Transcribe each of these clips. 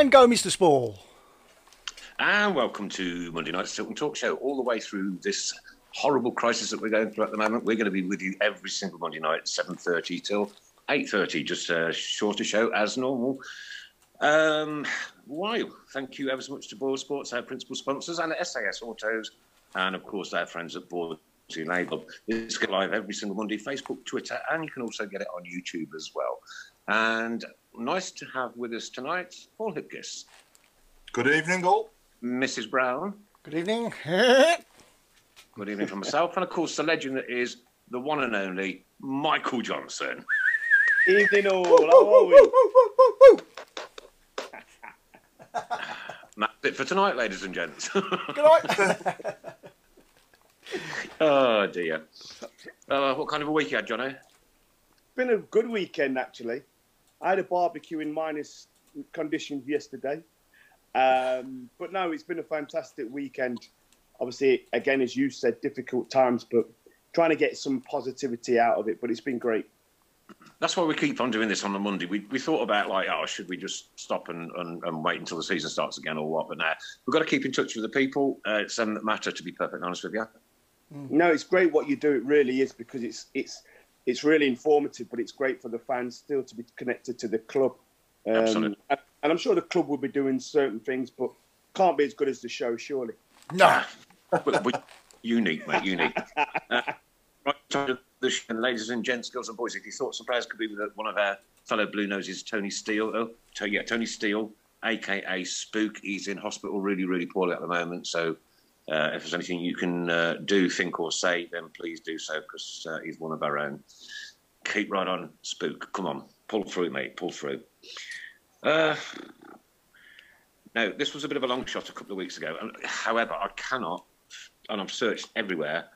And go, Mr. Spall. And welcome to Monday Night's Tilton Talk Show. All the way through this horrible crisis that we're going through at the moment, we're going to be with you every single Monday night, seven thirty till eight thirty. Just a shorter show as normal. Um, wow! Thank you ever so much to Board Sports, our principal sponsors, and SAS Autos, and of course our friends at Board Label. This get live every single Monday, Facebook, Twitter, and you can also get it on YouTube as well. And nice to have with us tonight, Paul Hipkiss, Good evening, all. Mrs. Brown. Good evening. Good evening from myself, and of course the legend that is the one and only Michael Johnson. Evening all, how are we? And that's it for tonight, ladies and gents. Good night. oh dear. Uh, what kind of a week you had, Johnny? Been a good weekend actually. I had a barbecue in minus conditions yesterday. Um, but no, it's been a fantastic weekend. Obviously, again, as you said, difficult times, but trying to get some positivity out of it. But it's been great. That's why we keep on doing this on the Monday. We, we thought about like, oh, should we just stop and, and, and wait until the season starts again or what? But now we've got to keep in touch with the people. Uh, it's them that matter, to be perfectly honest with you. No, it's great what you do. It really is because it's it's it's really informative, but it's great for the fans still to be connected to the club. Um, Absolutely. And, and I'm sure the club will be doing certain things, but can't be as good as the show, surely. no. But, but unique, mate, unique. Uh, right, ladies and gents, girls and boys, if you thought players could be with one of our fellow Blue Noses, Tony Steele, oh, to, yeah, Tony Steele, aka Spook, he's in hospital really, really poorly at the moment. So uh, if there's anything you can uh, do, think, or say, then please do so because uh, he's one of our own. Keep right on, Spook. Come on, pull through, mate, pull through. Uh, now, this was a bit of a long shot a couple of weeks ago. However, I cannot, and I've searched everywhere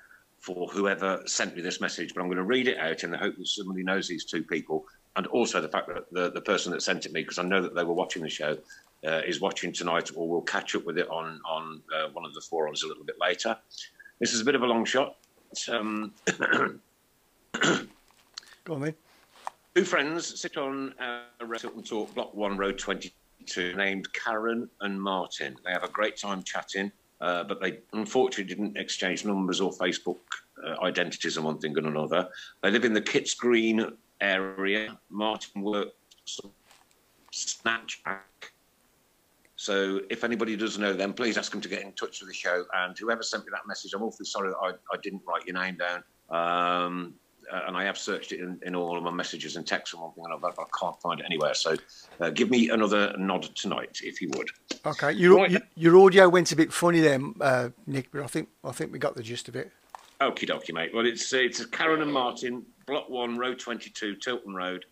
for whoever sent me this message, but I'm going to read it out in the hope that somebody knows these two people, and also the fact that the, the person that sent it me, because I know that they were watching the show, uh, is watching tonight, or will catch up with it on on uh, one of the forums a little bit later. This is a bit of a long shot. Um, Go on then. Two friends sit on a Talk, Block 1, Road 22, named Karen and Martin. They have a great time chatting, uh, but they unfortunately didn't exchange numbers or Facebook uh, identities and one thing and another. They live in the Kitts Green area. Martin works Snatchback. So if anybody does know them, please ask them to get in touch with the show. And whoever sent me that message, I'm awfully sorry that I, I didn't write your name down. Um, uh, and I have searched it in, in all of my messages and texts and one thing and another, but I can't find it anywhere. So uh, give me another nod tonight, if you would. Okay, your Right. your- your audio went a bit funny then, uh, Nick, but I think I think we got the gist of it. Okie dokie, mate. Well, it's it's Karen and Martin, Block 1, Road 22, Tilton Road.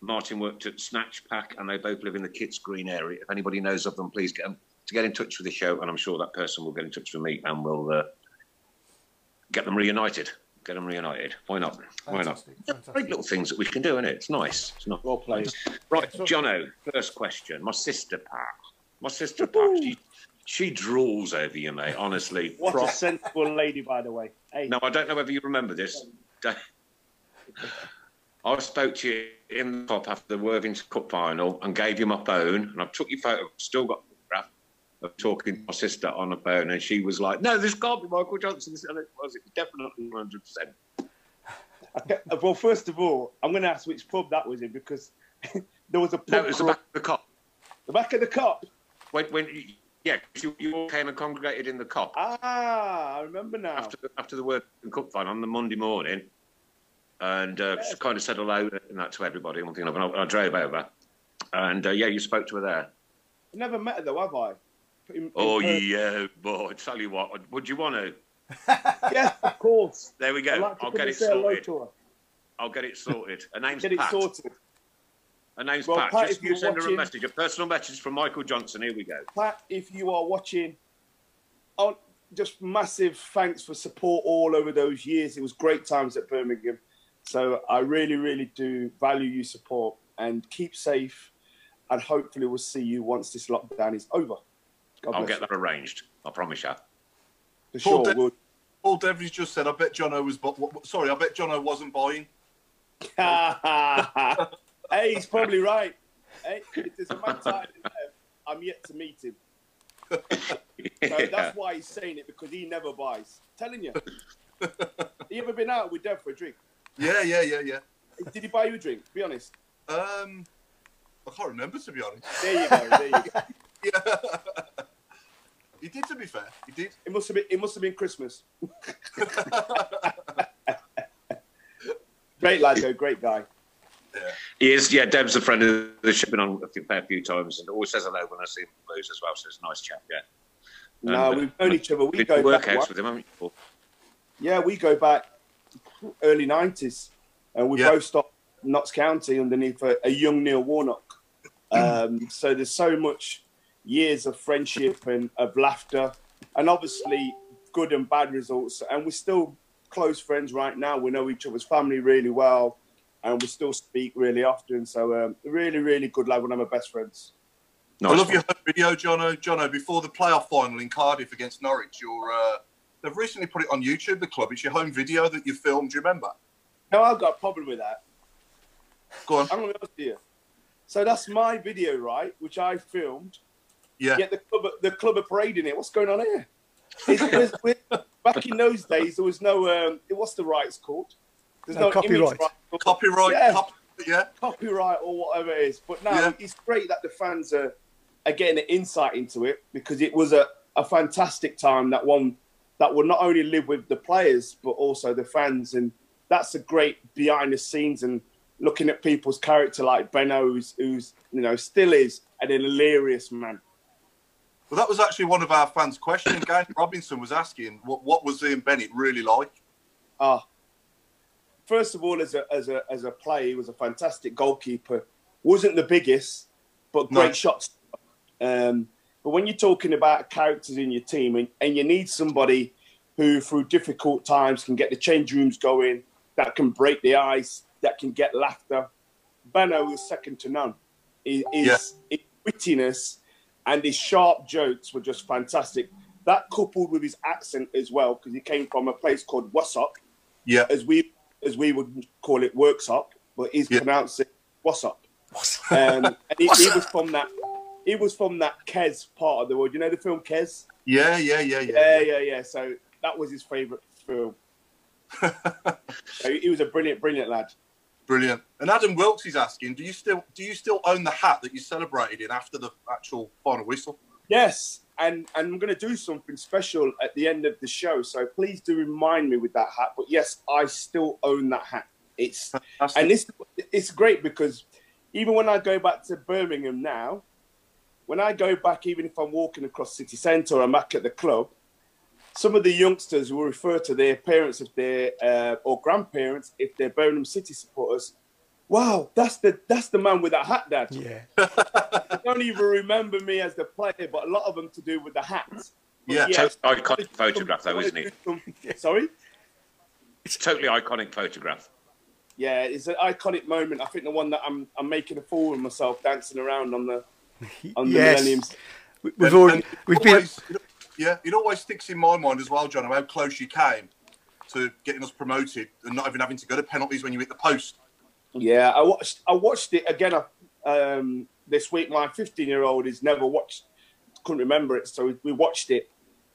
Martin worked at Snatch Pack, and they both live in the Kitts Green area. If anybody knows of them, please get them to get in touch with the show, and I'm sure that person will get in touch with me, and we'll uh, get them reunited. Get them reunited. Why not? Why not? Fantastic, Great little things that we can do, isn't it? It's nice. It's not Well played. Right, Jono, first question. My sister Pat. My sister Pat, she, she drools over you, mate, honestly. What Pro- a sensible lady, by the way. Hey, Now, I don't know whether you remember this. I spoke to you in the pub after the Worthington Cup final and gave you my phone, and I took your photo, still got the photograph of talking to my sister on the phone, and she was like, No, this can't be Michael Johnson. And it was, it definitely 100%. well, first of all, I'm going to ask which pub that was in because there was a pub No, it was the back of the cop. the back of the cup. When, when you- you, you all came and congregated in the cop. Ah, I remember now. after the, after the Worthington Cup final on the Monday morning, and uh, just kind of said hello and that to everybody. One thing, and I, I drove over, and uh, yeah, you spoke to her there. I never met her though, have I? In- in Oh person. yeah, boy! Tell you what, would you want to? yeah, of course. There we go. like I'll get it sorted. I'll get it sorted. Her name's Get it sorted. Her name's Well, Pat. Pat, Just you send her a message, a personal message from Michael Johnson. Here we go. Pat, if you are watching, oh, just massive thanks for support all over those years. It was great times at Birmingham. So I really, really do value your support and keep safe. And hopefully we'll see you once this lockdown is over. God I'll bless get that arranged. I promise you. you. For Paul sure. De- We'll... Paul Devlin just said, I bet Jono was, bu- sorry, I bet Jono wasn't buying. hey, he's probably right. Hey, there's a man tired there, I'm yet to meet him. So that's why he's saying it because he never buys. Telling you. you ever been out with Dev for a drink? Yeah, yeah, yeah, yeah. Did he buy you a drink? Be honest. Um, I can't remember, to be honest. There you go. There you go. Yeah. He did, to be fair. He did. It must have been. It must have been Christmas. great lad, though. Great guy. He is, yeah. Deb's a friend of the ship, been on a few, fair few times, and always says hello when I see him in Blues as well. So it's a nice chap, yeah. No, And, uh, we've known each other. We go to back. workouts what? with him, haven't you? Yeah, we go back early nineties, and we Yeah. both stopped Notts County underneath a, a young Neil Warnock. Um, so there's so much years of friendship and of laughter, and obviously good and bad results. And we're still close friends right now. We know each other's family really well, and we still speak really often. So um, really, really good lad. One of my best friends. Nice I love one. your home video, Jono. Jono, before the playoff final in Cardiff against Norwich, your uh, they've recently put it on YouTube, the club. It's your home video that you filmed. Do you remember? No, I've got a problem with that. Go on. I'm going to be honest with you. So that's my video, right? Which I filmed. Yeah. Yet the club, the club are parading it. What's going on here? It's, it's- it's- back in those days, there was no. Um, what's the rights called? There's No, image copyright. right. Copyright. Yeah. Cop- yeah. copyright or whatever it is. But now Yeah. it's great that the fans are, are getting an insight into it because it was a, a fantastic time that one that will not only live with the players but also the fans and that's a great behind the scenes and looking at people's character like Benno who's, who's you know still is an hilarious man. Well, that was actually one of our fans' questions. Gary Robinson was asking, what, what was Ian Bennett really like? Ah, first of all, as a as a as a player, he was a fantastic goalkeeper. wasn't the biggest, but great No. shots. Um, but when you're talking about characters in your team, and, and you need somebody who, through difficult times, can get the change rooms going, that can break the ice, that can get laughter. Benno was second to none. His, his, his wittiness and his sharp jokes were just fantastic. That coupled with his accent as well, because he came from a place called Wassop, Yeah. as we as we would call it Worksop, but he's Yeah. pronounced it Wassop. Um, and he, he was from that. He was from that Kes part of the world. You know the film Kes? Yeah, yeah, yeah, yeah. Yeah, yeah, yeah. So that was his favourite film. so he was a brilliant, brilliant lad. Brilliant. And Adam Wilkes is asking, do you still do you still own the hat that you celebrated in after the actual final whistle? Yes, and and I'm going to do something special at the end of the show. So please do remind me with that hat. But yes, I still own that hat. It's Fantastic. and it's it's great because even when I go back to Birmingham now, when I go back, even if I'm walking across city centre or I'm back at the club, some of the youngsters will refer to their parents if they're uh, or grandparents if they're Birmingham City supporters. Wow, that's the that's the man with that hat, Dad. Yeah. They don't even remember me as the player, but a lot of them to do with the hat. But Yeah. Iconic photograph, though, isn't it? Sorry. It's a totally iconic photograph. Yeah, it's an iconic moment. I think the one that I'm I'm making a fool of myself dancing around on the on the Yes. Millenniums. We- We've already we've been always- yeah, it always sticks in my mind as well, John, how close you came to getting us promoted and not even having to go to penalties when you hit the post. Yeah, I watched I watched it again uh, um, this week. My 15 year old has never watched, couldn't remember it, so we, we watched it.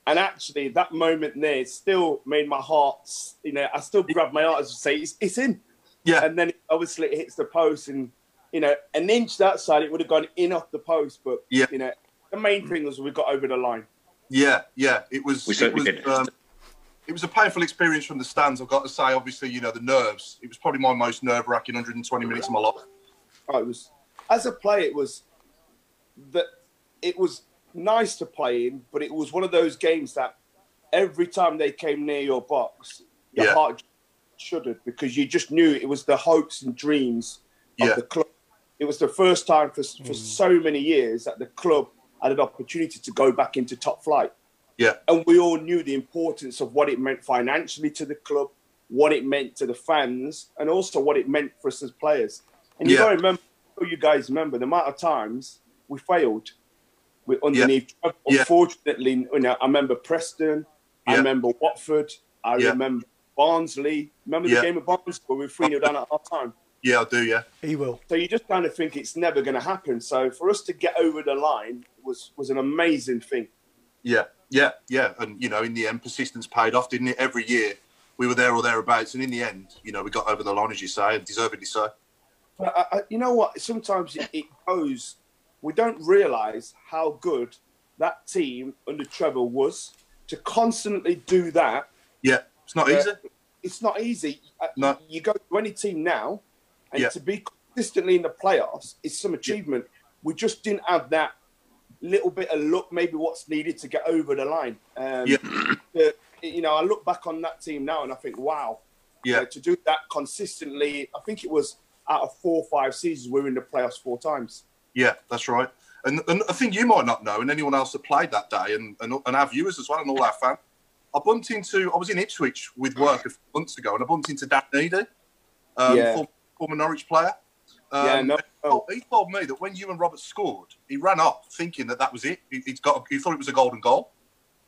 And actually, that moment there still made my heart, you know, I still grabbed my heart as to say, it's, it's in. Yeah. And then obviously it hits the post, and, you know, an inch that side, it would have gone in off the post. But, Yeah. you know, the main thing was we got over the line. Yeah, yeah, it was. We it certainly was, did. Um, it was a painful experience from the stands. I've got to say, obviously, you know, the nerves. It was probably my most nerve-wracking 120 minutes of my life. Oh, it was as a player, it was that it was nice to play in, but it was one of those games that every time they came near your box, your Yeah. heart shuddered because you just knew it was the hopes and dreams of Yeah. the club. It was the first time for for so many years that the club had an opportunity to go back into top flight Yeah, and we all knew the importance of what it meant financially to the club, what it meant to the fans, and also what it meant for us as players. And you Yeah. got to remember, you guys remember the amount of times we failed with underneath. Yeah. Unfortunately, you know, I remember Preston, I remember Watford, I Yeah. remember Barnsley. Remember Yeah. the game of Barnsley where we were 3 0 down at half time? yeah, I do. Yeah, he will. So you just kind of think it's never going to happen. So for us to get over the line was was an amazing thing. yeah, yeah, yeah. And you know, in the end, persistence paid off, didn't it? Every year we were there or thereabouts, and in the end, you know, we got over the line, as you say, and deservedly so. But I, I, you know what? Sometimes it, it goes. We don't realise how good that team under Trevor was to constantly do that. Yeah, it's not uh, easy. It's not easy. Uh, No. You go to any team now, and Yeah. to be consistently in the playoffs is some achievement. We just didn't have that little bit of luck. Maybe what's needed to get over the line. Um, Yeah. you know, I look back on that team now, and I think, wow, Yeah, uh, to do that consistently. I think it was out of four or five seasons, we were in the playoffs four times. Yeah, that's right. And, and a thing you might not know, and anyone else that played that day, and, and, and our viewers as well, and all our fans, I bumped into, I was in Ipswich with work a few months ago, and I bumped into Dan Needy, um, Yeah. former, former Norwich player. Um, Yeah, no- he told- He told me that when Iwan Roberts scored, he ran off thinking that that was it. He, he's got, he thought it was a golden goal.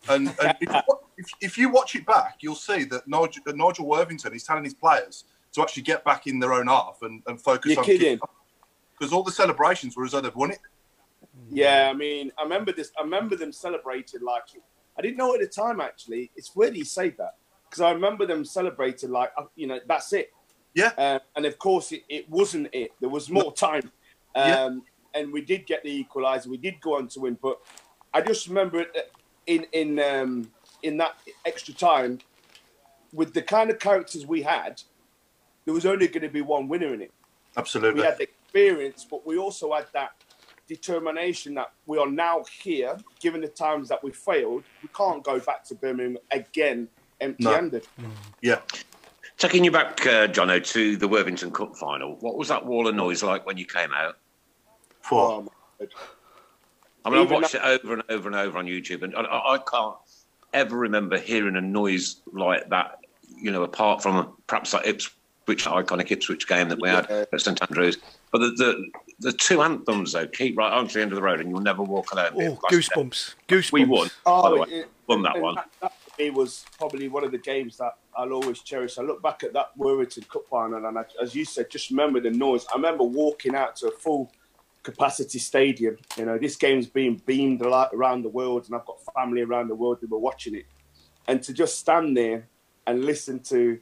And, and if, you, if, if you watch it back, you'll see that Nigel, Nigel Worthington is telling his players to actually get back in their own half and, and focus You're on kidding. because all the celebrations were as though they'd won it. Yeah, I mean, I remember this. I remember them celebrating like I didn't know at the time. Actually, it's weird you say that because I remember them celebrating like uh, you know that's it. Yeah. Uh, and of course, it, it wasn't it. There was more time, um, Yeah. and we did get the equaliser. We did go on to win, but I just remember it uh, in in um, in that extra time with the kind of characters we had. There was only going to be one winner in it. Absolutely. We had the experience, but we also had that determination that we are now here, given the times that we failed. We can't go back to Birmingham again empty handed. Yeah. Taking you back, uh, Jono, to the Worthington Cup final, what was that wall of noise like when you came out? Oh, my I mean, I've watched that- it over and over and over on YouTube, and I, I I can't ever remember hearing a noise like that, you know, apart from perhaps that Ipswich, iconic Ipswich game that we had Yeah. at St Andrews. But the, the the two anthems, though, keep right on to the end of the road and you'll never walk alone. Oh, goosebumps. Goosebumps. We won, by the way. it- Won that and one. That, that for me was probably one of the games that I'll always cherish. I look back at that Worthington Cup final, and I, as you said, just remember the noise. I remember walking out to a full capacity stadium. You know, this game's being beamed around the world, and I've got family around the world who were watching it. And to just stand there and listen to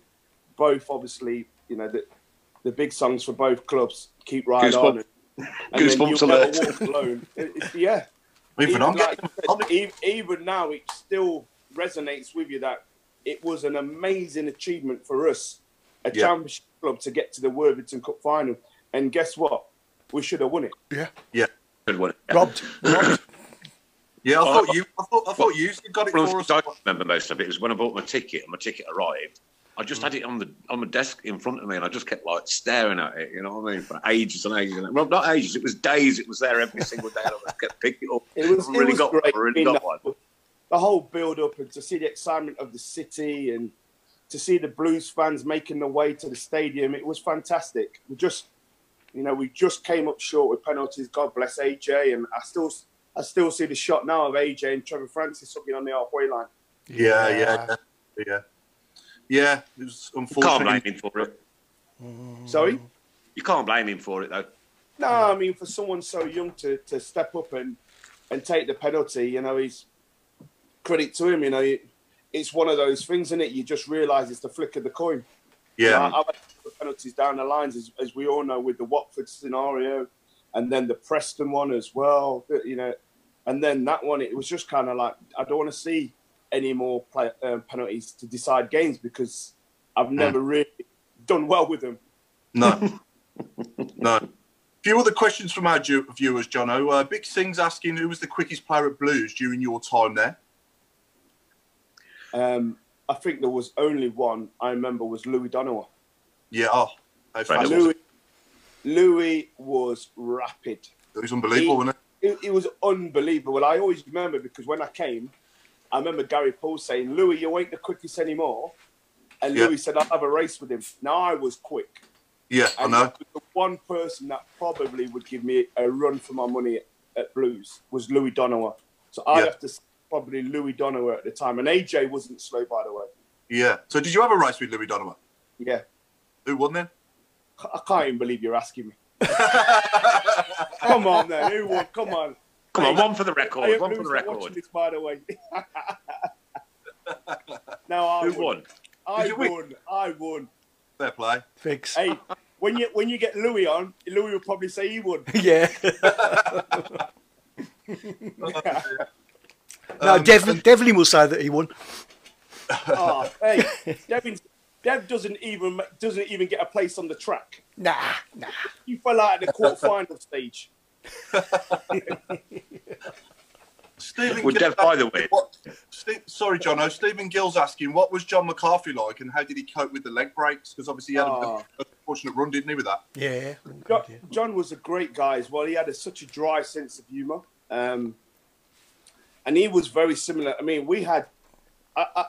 both, obviously, you know, the, the big songs for both clubs, keep right Goosebumps. on. And, and Goosebumps alert. walk alone. It- it's- yeah. Even I'm like said, even, even now, it's still resonates with you that it was an amazing achievement for us, a Yeah. championship club, to get to the Worthington Cup final. And guess what? We should have won it. Yeah. Yeah. Good one. Robbed. Robbed. Yeah, I Well, thought you. I thought. I thought you got it Well, for us. I remember most of it. It was when I bought my ticket and my ticket arrived. I just had it on the on my desk in front of me, and I just kept like staring at it. You know what I mean? For ages and ages. And, well, not ages. It was days. It was there every single day. and I just kept picking it up. It was, I really it was got great. one. I really got one. The, the whole build up and to see the excitement of the city and to see the Blues fans making their way to the stadium, it was fantastic. We just, you know, we just came up short with penalties. God bless AJ, and I still, I still see the shot now of AJ and Trevor Francis hooking on the halfway line. Yeah, yeah, yeah, yeah. It was You can't unfortunate. blame him for it. Sorry. You can't blame him for it though. No, I mean for someone so young to, to step up and, and take the penalty, you know, he's credit to him. You know, it's one of those things, isn't it? You just realise it's the flick of the coin. You know, Yeah, I've penalties down the lines, as, as we all know, with the Watford scenario, and then the Preston one as well. You know, and then that one, it was just kind of like I don't want to see any more play, um, penalties to decide games because I've never really done well with them. no, no. A few other questions from our viewers, Jono. Uh, Big Sing's asking who was the quickest player at Blues during your time there. Um, I think there was only one I remember was Louis Donowa. Yeah, oh, how Right, it was Louis, Louis was rapid. it? It was unbelievable, wasn't it? It, it was unbelievable. I always remember because when I came, I remember Gary Poole saying, "Louis, you ain't the quickest anymore," and Yeah. Louis said, "I'll have a race with him." Now I was quick, Yeah, I know. the one person that probably would give me a run for my money at, at Blues was Louis Donowa. So I'd Yeah. have to say probably Louis Donowa at the time, and AJ wasn't slow, by the way. Yeah. So did you have a race with Louis Donowa? Yeah, Who won then? I can't even believe you're asking me. Come on, then. Who won? Come on. Come on, one for the record. hope One for the record. This, by the way. no, I Who won? I Did you win? won. I won. Fair play. Fix. Hey, when you when you get Louis on, Louis will probably say he won. yeah. No, Um, Dev, Devlin will say that he won. oh, hey, Devin, Dev doesn't even doesn't even get a place on the track. Nah, nah. He fell out at the quarterfinal stage. Stephen Would Gill- Dev buy the way, What, Ste sorry, Jono. Stephen Gill's asking, what was Jon McCarthy like, and how did he cope with the leg breaks? Because obviously he had Oh. a, a fortunate run, didn't he, with that? Yeah. John, John was a great guy as well. He had a, such a dry sense of humour, um, and he was very similar. I mean, we had. I, I,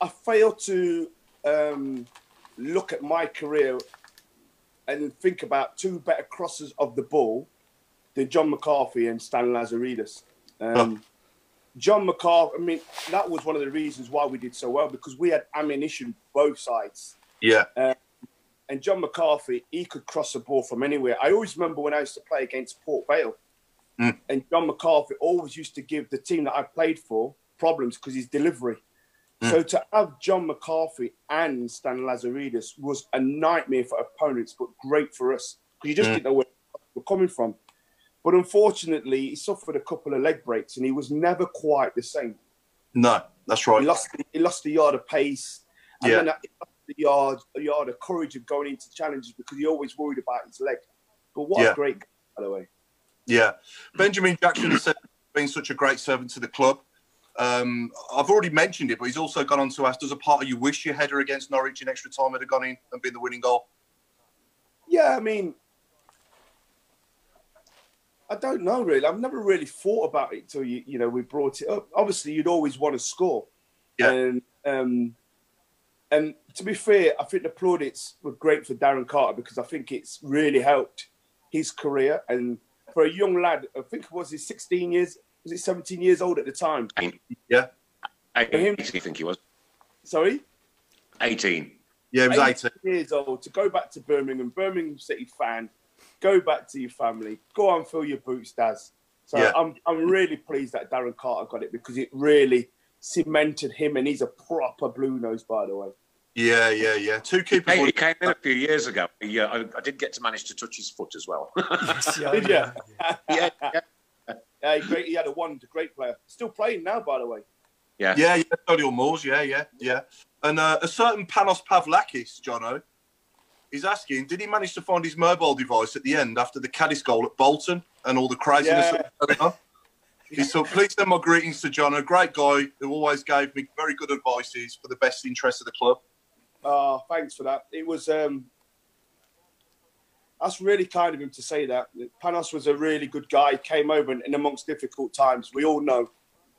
I- failed to um, look at my career and think about two better crosses of the ball than Jon McCarthy and Stan Lazaridis. Um, Jon McCarthy. I mean, that was one of the reasons why we did so well because we had ammunition both sides. Yeah. And Jon McCarthy, he could cross the ball from anywhere. I always remember when I used to play against Port Vale, Mm. and Jon McCarthy always used to give the team that I played for problems because his delivery. So to have Jon McCarthy and Stan Lazaridis was a nightmare for opponents, but great for us because you just Mm. didn't know where we're coming from. But unfortunately, he suffered a couple of leg breaks, and he was never quite the same. No, that's He right. lost, he lost a yard of pace, and Yeah. then he lost the yard, a yard of courage of going into challenges because he always worried about his leg. But what Yeah. a great guy, by the way. Yeah. Benjamin Jackson has said been such a great servant to the club. Um, I've already mentioned it, but he's also gone on to ask, does a part of you wish your header against Norwich in extra time had have gone in and been the winning goal? Yeah, I mean, I don't know really. I've never really thought about it till you, you know, we brought it up. Obviously, you'd always want to score. Yeah. And um, and to be fair, I think the plaudits were great for Darren Carter because I think it's really helped his career. And for a young lad, I think it was he 16 years, was it 17 years old at the time? Yeah. 18, I think he was. Sorry. 18. Yeah, he was 18. years old to go back to Birmingham, Birmingham City fan, go back to your family, go on, fill your boots, Daz. So Yeah. I'm I'm really pleased that Darren Carter got it because it really cemented him, and he's a proper blue nose, by the way. Yeah, yeah, yeah. Two He keepers. came, he came in a few years ago. He, uh, I, I did get to manage to touch his foot as well. Did you? yeah, yeah, Yeah, great. He had a one, A great player. Still playing now, by the way. yeah. Yeah, yeah, Solihull Moors, yeah, yeah, yeah. And uh, a certain Panos Pavlakis, Jono, is asking, did he manage to find his mobile device at the end after the Caddis goal at Bolton and all the craziness Yeah. that was on? He said, please send my greetings to John, a great guy who always gave me very good advices for the best interest of the club. Oh, thanks for that. It was um that's really kind of him to say that. Panos was a really good guy. He came over and, and amongst difficult times. We all know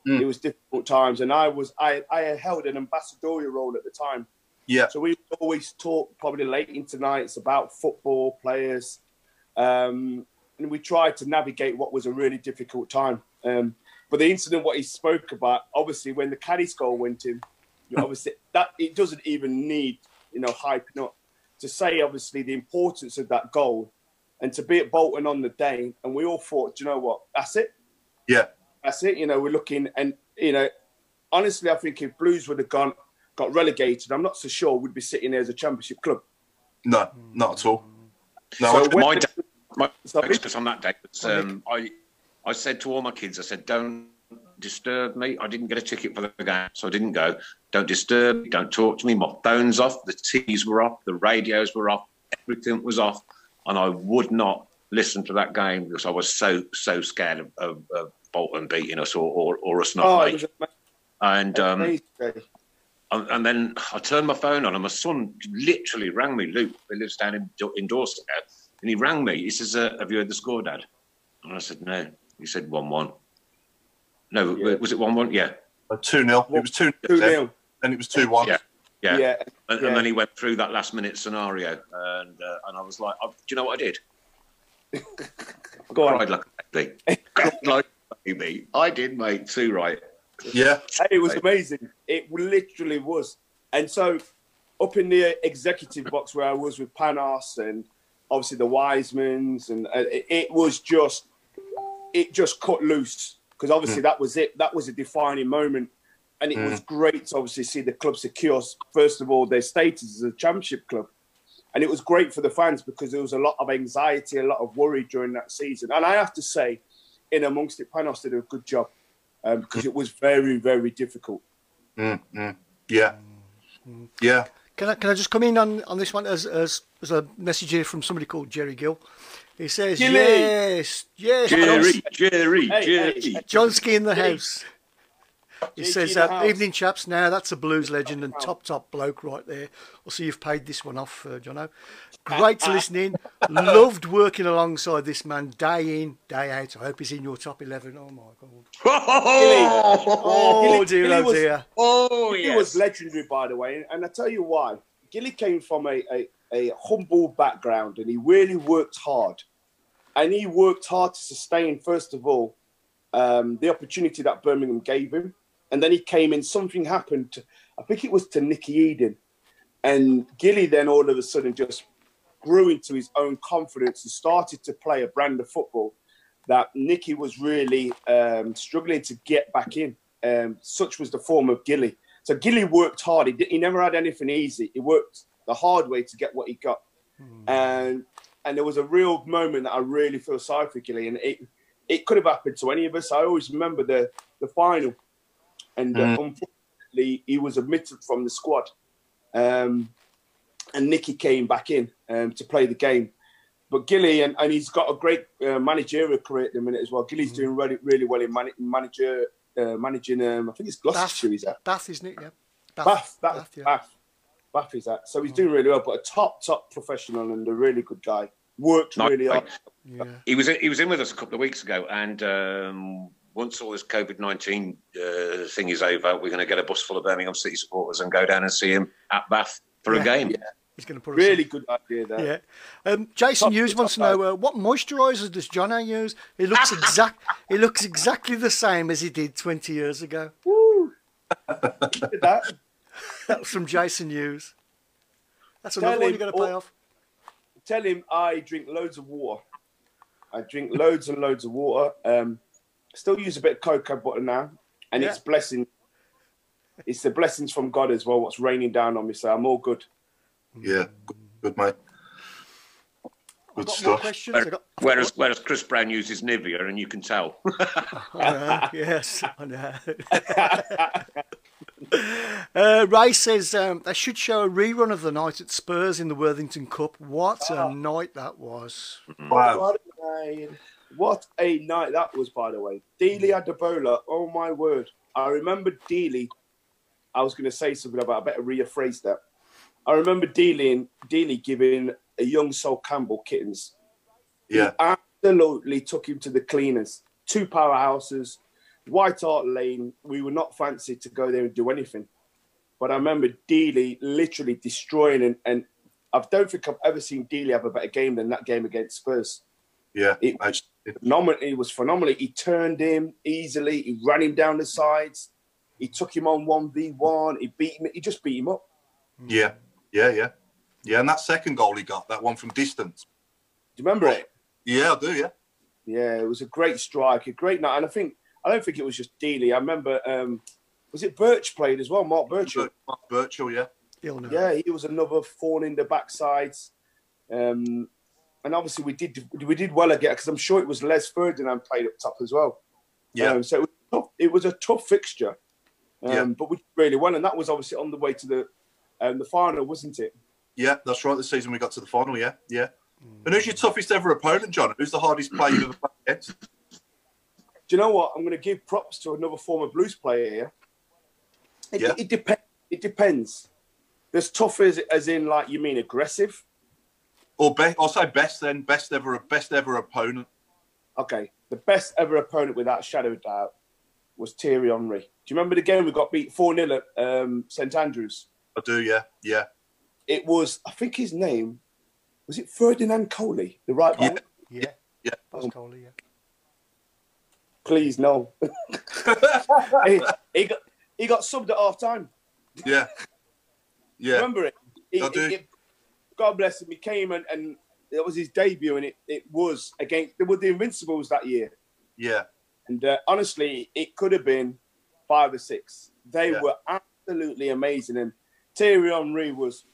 Mm. it was difficult times, and I was I I held an ambassadorial role at the time Yeah. So we always talk probably late into nights about football players, um, and we tried to navigate what was a really difficult time. Um, but the incident, what he spoke about, obviously, when the caddy goal went in, you obviously that it doesn't even need you know hyping up to say obviously the importance of that goal and to be at Bolton on the day, and we all thought, "Do you know what, that's it, Yeah. that's it. You know, we're looking, and you know, honestly, I think if Blues would have gone got relegated, I'm not so sure we'd be sitting there as a Championship club. No, not at all. No, So I- when- my day, my Sorry? Christmas on that day was um, I I said to all my kids, I said, don't disturb me. I didn't get a ticket for the game, so I didn't go. Don't disturb me. Don't talk to me. My phone's off. The TVs were off. The radios were off. Everything was off, and I would not listen to that game because I was so so scared of, of, of Bolton beating us or or, or us not Oh, it making. And um, and, then I turned my phone on, and my son literally rang me. Luke, who lives down in, in Dorset, now, and he rang me. He says, uh, "Have you heard the score, Dad?" And I said, "No." He said, "One-one." No, Yeah. was it one-one? Yeah, two 0 It was two Two 0 nil. and it was two one. yeah, yeah. Yeah, And, yeah. and then he went through that last-minute scenario, and uh, and I was like, oh, "Do you know what I did?" Go on. Cried like a baby. Cried like a baby. I did, mate. Too right. Yeah. It was amazing. It literally was. And so, up in the executive box where I was with Panos and obviously the Wisemans, and uh, it, it was just, it just cut loose because obviously that was it. That was a defining moment, and it was great to obviously see the club secure first of all their status as a championship club. And it was great for the fans because there was a lot of anxiety, a lot of worry during that season. And I have to say, in amongst it, Panos did a good job um, because it was very, very difficult. Mm, mm. Yeah. Yeah. Can I, can I just come in on, on this one as, as as a message here from somebody called Jerry Gill? He says, Gilly! yes, yes, Jerry, Jerry, Hey, Jerry. hey, hey. Johnski in the Gilly. house. He JG says, uh, evening chaps, now that's a blues legend and top, top bloke right there. I'll see you've paid this one off, uh, Jono. Great to listen in. Loved working alongside this man day in, day out. I hope he's in your top 11. Oh, my God. Oh, Gilly- dear, Gilly oh, was- dear. Oh, He was legendary, by the way, and I tell you why. Gilly came from a, a, a humble background, and he really worked hard. And he worked hard to sustain, first of all, um, the opportunity that Birmingham gave him. And then he came in, something happened. To, I think it was to Nicky Eaden. And Gilly then all of a sudden just grew into his own confidence and started to play a brand of football that Nicky was really um, struggling to get back in. Um, such was the form of Gilly. So Gilly worked hard. He, he never had anything easy. He worked the hard way to get what he got. And and there was a real moment that I really feel sorry for Gilly. And it it could have happened to any of us. I always remember the the final, and uh, unfortunately he was omitted from the squad. Um, and Nicky came back in um, to play the game. But Gilly, and, and he's got a great uh, managerial career at the minute as well. Gilly's doing really, really well in man- manager, uh, managing, um, I think it's Gloucestershire he's at. Bath, isn't it? Yeah. Bath, Bath, Bath, yeah. Bath, Bath is that. So he's doing really well, but a top, top professional and a really good guy. Worked Nice really hard. Yeah. He was he was in with us a couple of weeks ago, and um, once all this COVID nineteen uh, thing is over, we're going to get a bus full of Birmingham City supporters and go down and see him at Bath for Yeah. a game. He's going to put us Really good idea there. Yeah. Um, Jason Top- Hughes top wants to know uh, what moisturiser does Jono use? It looks exact. it looks exactly the same as he did 20 years ago. Woo! That. That was from Jason Hughes. That's Tell another one you're going to pay all- off. Tell him I drink loads of water. I drink loads and loads of water. Um, still use a bit of cocoa butter now, and Yeah. it's blessing. It's the blessings from God as well. What's raining down on me, so I'm all good. Yeah. Good, good mate. I've Good got stuff. questions. I got, Whereas whereas Chris Brown uses Nivea, and you can tell. I know, yes, I know. uh, Ray says um, they should show a rerun of the night at Spurs in the Worthington Cup. What a night that was! Wow. What a night. What a night that was, by the way. Dele Adebola, oh my word. I remember Dele. I was going to say something about, I better rephrase that. I remember Dele, Dele giving a young Sol Campbell kittens. Yeah. Absolutely took him to the cleaners. Two powerhouses, White Hart Lane. We were not fancy to go there and do anything. but I remember Dele literally destroying and, and I don't think I've ever seen Dealey have a better game than that game against Spurs. Yeah, It- I- Phenomenal, it was phenomenal. He turned him easily. He ran him down the sides. He took him on one v one. He beat him. He just beat him up. yeah, yeah, yeah, yeah. And that second goal he got, that one from distance. Do you remember it? Yeah, I do. Yeah, Yeah, it was a great strike, a great night. And I think I don't think it was just Dele. I remember um, was it Birch played as well? Mark Birchall. Mark Birchall. Yeah, Yeah, he was another thorn in the backsides. Um, and obviously we did we did well again because I'm sure it was Les Ferdinand played up top as well. yeah, Um, so it was, tough. it was a tough fixture, um, Yeah. but we did really well, and that was obviously on the way to the um, the final, wasn't it? yeah. That's right. The season we got to the final. Yeah, yeah. And who's your toughest ever opponent, John? Who's the hardest player you've ever played against? Do you know what? I'm going to give props to another former Blues player here. It, Yeah. it depends. It depends. There's tough as, as in like you mean aggressive. Or be- I'll say best then, best ever, best ever opponent. Okay, the best ever opponent without a shadow of doubt was Thierry Henry. Do you remember the game we got beat 4 0 at um, St Andrews? I do. Yeah, yeah, It was, I think his name, was it Ferdinand Coly, the right back? Yeah. yeah. That's Coly, yeah. Please, no. he, he got, he got subbed at half time. yeah, yeah. Remember it? He- I do. he- God bless him. He came and, and it was his debut, and it, it was against they were the Invincibles that year. Yeah, And uh, honestly, it could have been five or six. They Yeah. were absolutely amazing, and Thierry Henry was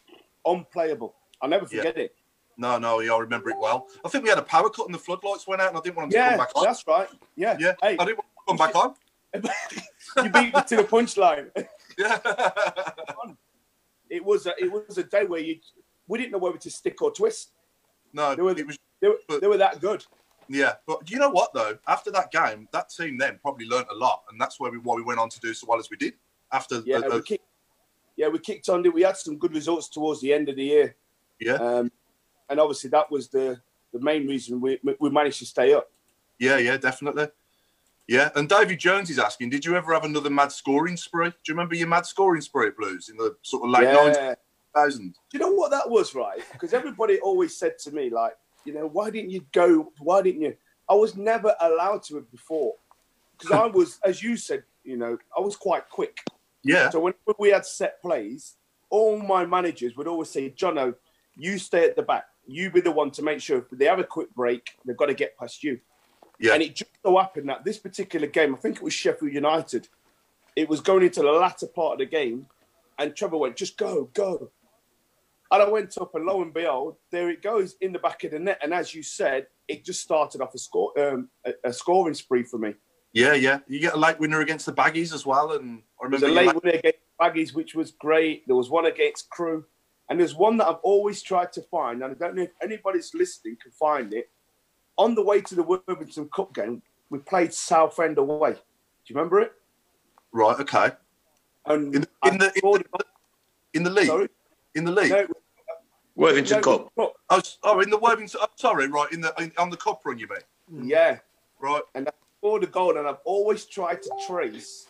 unplayable. I'll never Yeah. forget it. no, no, yeah, I remember it well. I think we had a power cut and the floodlights went out, and I didn't want to Yeah, come back on. that's right. Yeah, Yeah, Hey, I didn't want to come back on. you beat me to the punchline. Yeah, it was a, it was a day where you we didn't know whether to stick or twist. no, They were, it was. they were, but- they were that good. Yeah, but you know what though? After that game, that team then probably learnt a lot, and that's where we why we went on to do so well as we did. After, Yeah, uh, uh, we kicked, yeah, we kicked on. We had some good results towards the end of the year, yeah, um, and obviously that was the the main reason we we managed to stay up. yeah, yeah, definitely. Yeah, and David Jones is asking, did you ever have another mad scoring spree? Do you remember your mad scoring spree Blues in the sort of late yeah. 90s? Do you know what that was, right? Because everybody always said to me, like, you know, why didn't you go? Why didn't you? I was never allowed to before because I was, as you said, you know, I was quite quick. Yeah, So when we had set plays, all my managers would always say, Jono, you stay at the back. You be the one to make sure if they have a quick break, they've got to get past you. yeah, And it just so happened that this particular game, I think it was Sheffield United, it was going into the latter part of the game, and Trevor went, just go, go. And I went up, and lo and behold, there it goes in the back of the net. And as you said, it just started off a score, um, a, a scoring spree for me. yeah, yeah. You get a late winner against the Baggies as well, and I remember a late la- winner against Baggies, which was great. There was one against Crewe. And there's one that I've always tried to find, and I don't know if anybody's listening can find it. On the way to the Worthington Cup game, we played Southend away. Do you remember it? right, okay, And in the in the, in the, in the league, Sorry? in the league. No, Worthington no, Cup. Cup. Oh, s- oh, in the Worthington. Oh, sorry, right in the in, on the cup run, you mean? Yeah. Right. And I scored a goal, and I've always tried to trace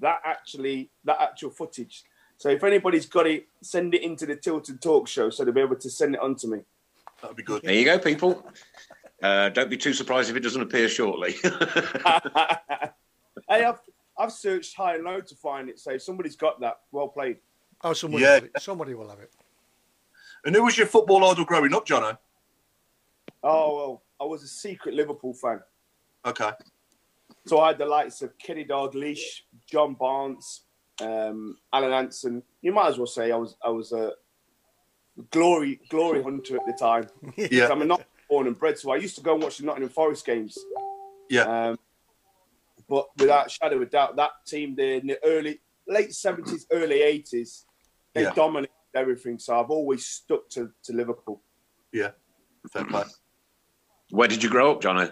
that actually that actual footage. So if anybody's got it, send it into the Tilton Talk show so they'll be able to send it on to me. That'd be good. There you go, people. Uh, don't be too surprised if it doesn't appear shortly. hey, I've, I've searched high and low to find it. So if somebody's got that, well played. Oh, somebody, Yeah. will have it. somebody will have it. And who was your football idol growing up, Jono? Oh, well, I was a secret Liverpool fan. Okay. So I had the likes of Kenny Dalglish, John Barnes, um, Alan Hansen. You might as well say I was I was a glory glory hunter at the time. Yeah. I'm not born and bred, so I used to go and watch the Nottingham Forest games. Yeah. Um, but without a shadow of a doubt, that team there in the early, late seventies, early eighties, they Yeah. dominated everything. So I've always stuck to, to Liverpool. Yeah. Fair play. Where did you grow up, Johnny?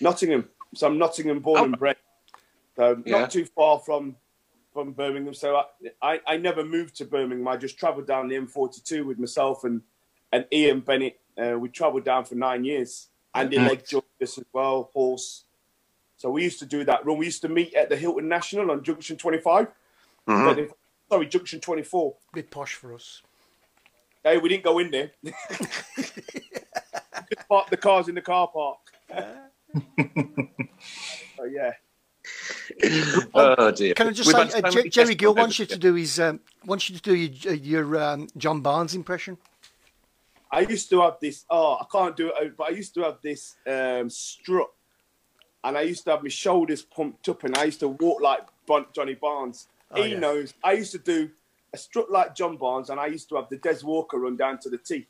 Nottingham. So I'm Nottingham born Oh. and bred. So Yeah. not too far from from Birmingham. So I, I, I never moved to Birmingham. I just travelled down the M42 with myself and, and Ian Bennett. Uh, we travelled down for nine years. Andy Mhm. Legg joined us as well, Horse. So we used to do that run. We used to meet at the Hilton National on Junction 25. Mhm. But if sorry, Junction 24. Bit posh for us. Hey, we didn't go in there. Just park the cars in the car park. so yeah. Oh dear. Can I just We've say, uh, J- Jerry Gill wants you to do his, um, wants you to do your, your um, John Barnes impression. I used to have this. Oh, I can't do it, but I used to have this um, strut, and I used to have my shoulders pumped up, and I used to walk like Johnny Barnes. Oh, he yeah. knows. I used to do a strut like John Barnes, and I used to have the Des Walker run down to the tee.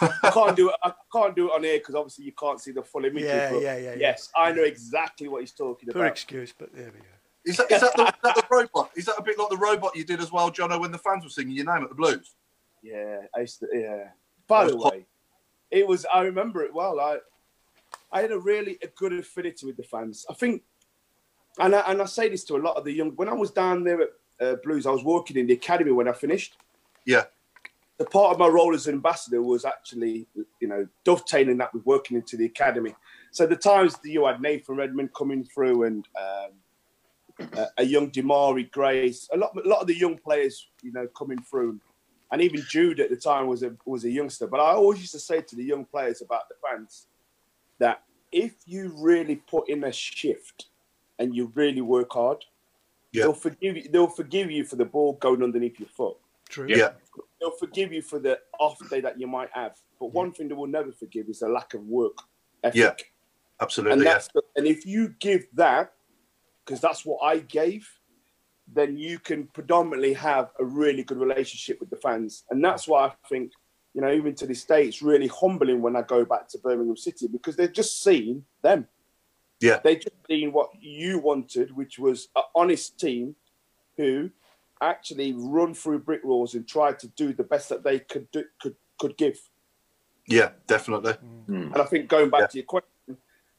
I can't do it. I can't do it on here because obviously you can't see the full image. Yeah, but yeah, yeah, yeah. Yes, I know exactly what he's talking Poor about. excuse, but there we go. Is that, is, that the, is that the robot? Is that a bit like the robot you did as well, Jono, when the fans were singing your name at the Blues? Yeah, I used to. Yeah. By the was hot. way, it was. I remember it well. I, I had a really a good affinity with the fans. I think, and I, and I say this to a lot of the young. When I was down there at uh, Blues, I was working in the academy when I finished. Yeah. The part of my role as ambassador was actually, you know, dovetailing that with working into the academy. So the times that you had Nathan Redmond coming through and um, a, a young Demarai Gray, a lot, a lot of the young players, you know, coming through, and even Jude at the time was a was a youngster. But I always used to say to the young players about the fans that if you really put in a shift and you really work hard, Yeah. they'll forgive you. They'll forgive you for the ball going underneath your foot. True. Yeah. They'll forgive you for the off day that you might have. But one thing they will never forgive is the lack of work ethic. Yeah. Absolutely. And yeah. the, and if you give that, because that's what I gave, then you can predominantly have a really good relationship with the fans. And that's why I think, you know, even to this day, it's really humbling when I go back to Birmingham City because they've just seen them. Yeah. They just seen what you wanted, which was an honest team who actually run through brick walls and tried to do the best that they could do, could could give. Yeah, definitely. Mm. And I think going back to your question,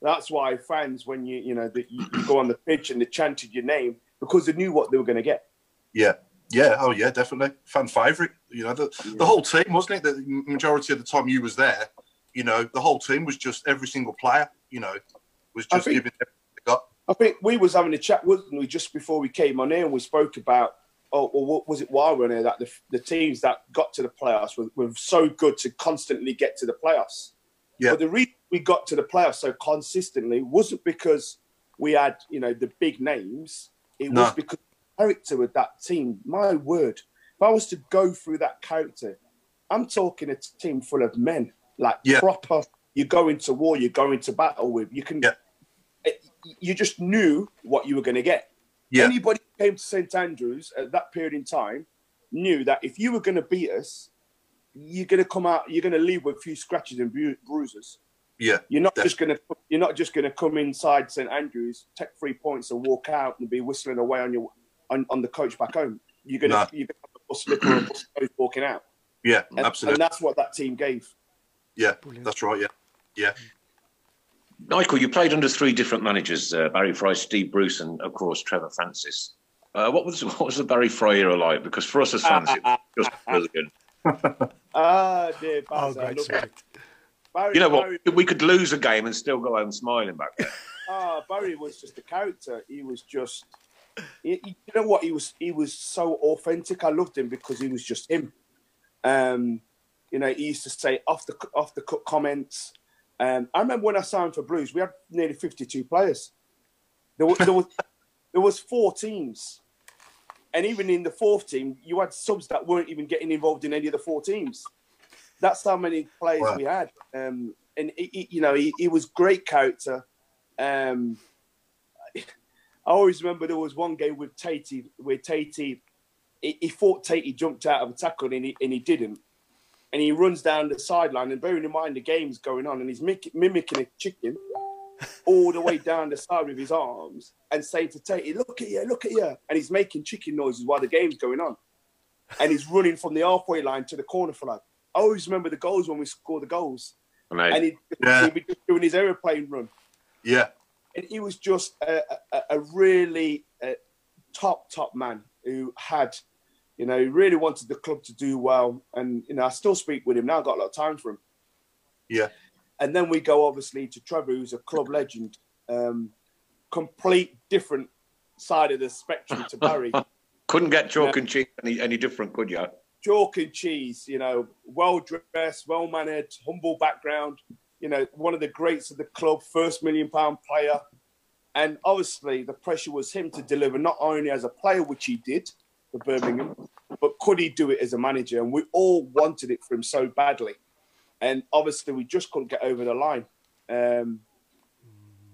that's why fans, when you you know that you, you go on the pitch and they chanted your name because they knew what they were going to get. Yeah. Yeah. Oh, yeah, definitely. Fan favourite. You know, the, the whole team, wasn't it? The majority of the time you was there, you know, the whole team was just every single player, you know, was I just think- giving got. I think we was having a chat, wasn't we, just before we came on here, and we spoke about, oh, or what was it while we were on here, that the, the teams that got to the playoffs were, were so good to constantly get to the playoffs. Yeah. But the reason we got to the playoffs so consistently wasn't because we had, you know, the big names. It No. was because the character of that team. My word, if I was to go through that character, I'm talking a team full of men, like Yeah. proper. You're going to war, You're going to battle with. You can. Yeah. You just knew what you were going to get. Yeah. Anybody who came to St Andrews at that period in time knew that if you were going to beat us, you're going to come out. You're going to leave with a few scratches and bru- bruises. Yeah. You're not just going to. You're not just going to come inside St Andrews, take three points, and walk out and be whistling away on your on, on the coach back home. You're going to. You're going to have a bus slipper or a bus walking out. Yeah, And, absolutely. and that's what that team gave. yeah, that's right. Yeah. Yeah. Michael, you played under three different managers: uh, Barry Fry, Steve Bruce, and of course Trevor Francis. Uh, what was what was the Barry Fry era like? Because for us as fans, it was just brilliant. Ah, dear. Oh, great love. Barry, You know Barry- what? We could lose a game and still go home smiling back then. Ah, Barry was just a character. He was just, he- he- you know what? He was he was so authentic. I loved him because he was just him. Um, you know, he used to say off the off the cut comments. Um, I remember when I signed for Blues, we had nearly fifty-two players. There was there was there was four teams, and even in the fourth team, you had subs that weren't even getting involved in any of the four teams. That's how many players Wow. we had. Um, and he, he- you know, he, he was great character. Um, I always remember there was one game with Tatey where Tatey he, he thought Tatey jumped out of a tackle and he, and he didn't. And he runs down the sideline and bearing in mind the game's going on and he's mic- mimicking a chicken all the way down the side with his arms and saying to Tatey, look at you, look at you. And he's making chicken noises while the game's going on. And he's running from the halfway line to the corner flag. I always remember the goals when we score the goals. Amazing. And he'd, Yeah. he'd be just doing his aeroplane run Yeah. and he was just a, a, a really uh, top top man who had you know he really wanted the club to do well and you know i still speak with him now i've got a lot of time for him Yeah. and then we go obviously to trevor who's a club legend um, complete different side of the spectrum to barry Couldn't get chalk and cheese any, any different, could you? chalk and cheese, you know, well dressed, well mannered, humble background, you know, one of the greats of the club, first million pound player. And obviously, the pressure was him to deliver not only as a player, which he did for Birmingham, but could he do it as a manager? And we all wanted it for him so badly. And obviously, we just couldn't get over the line. Um,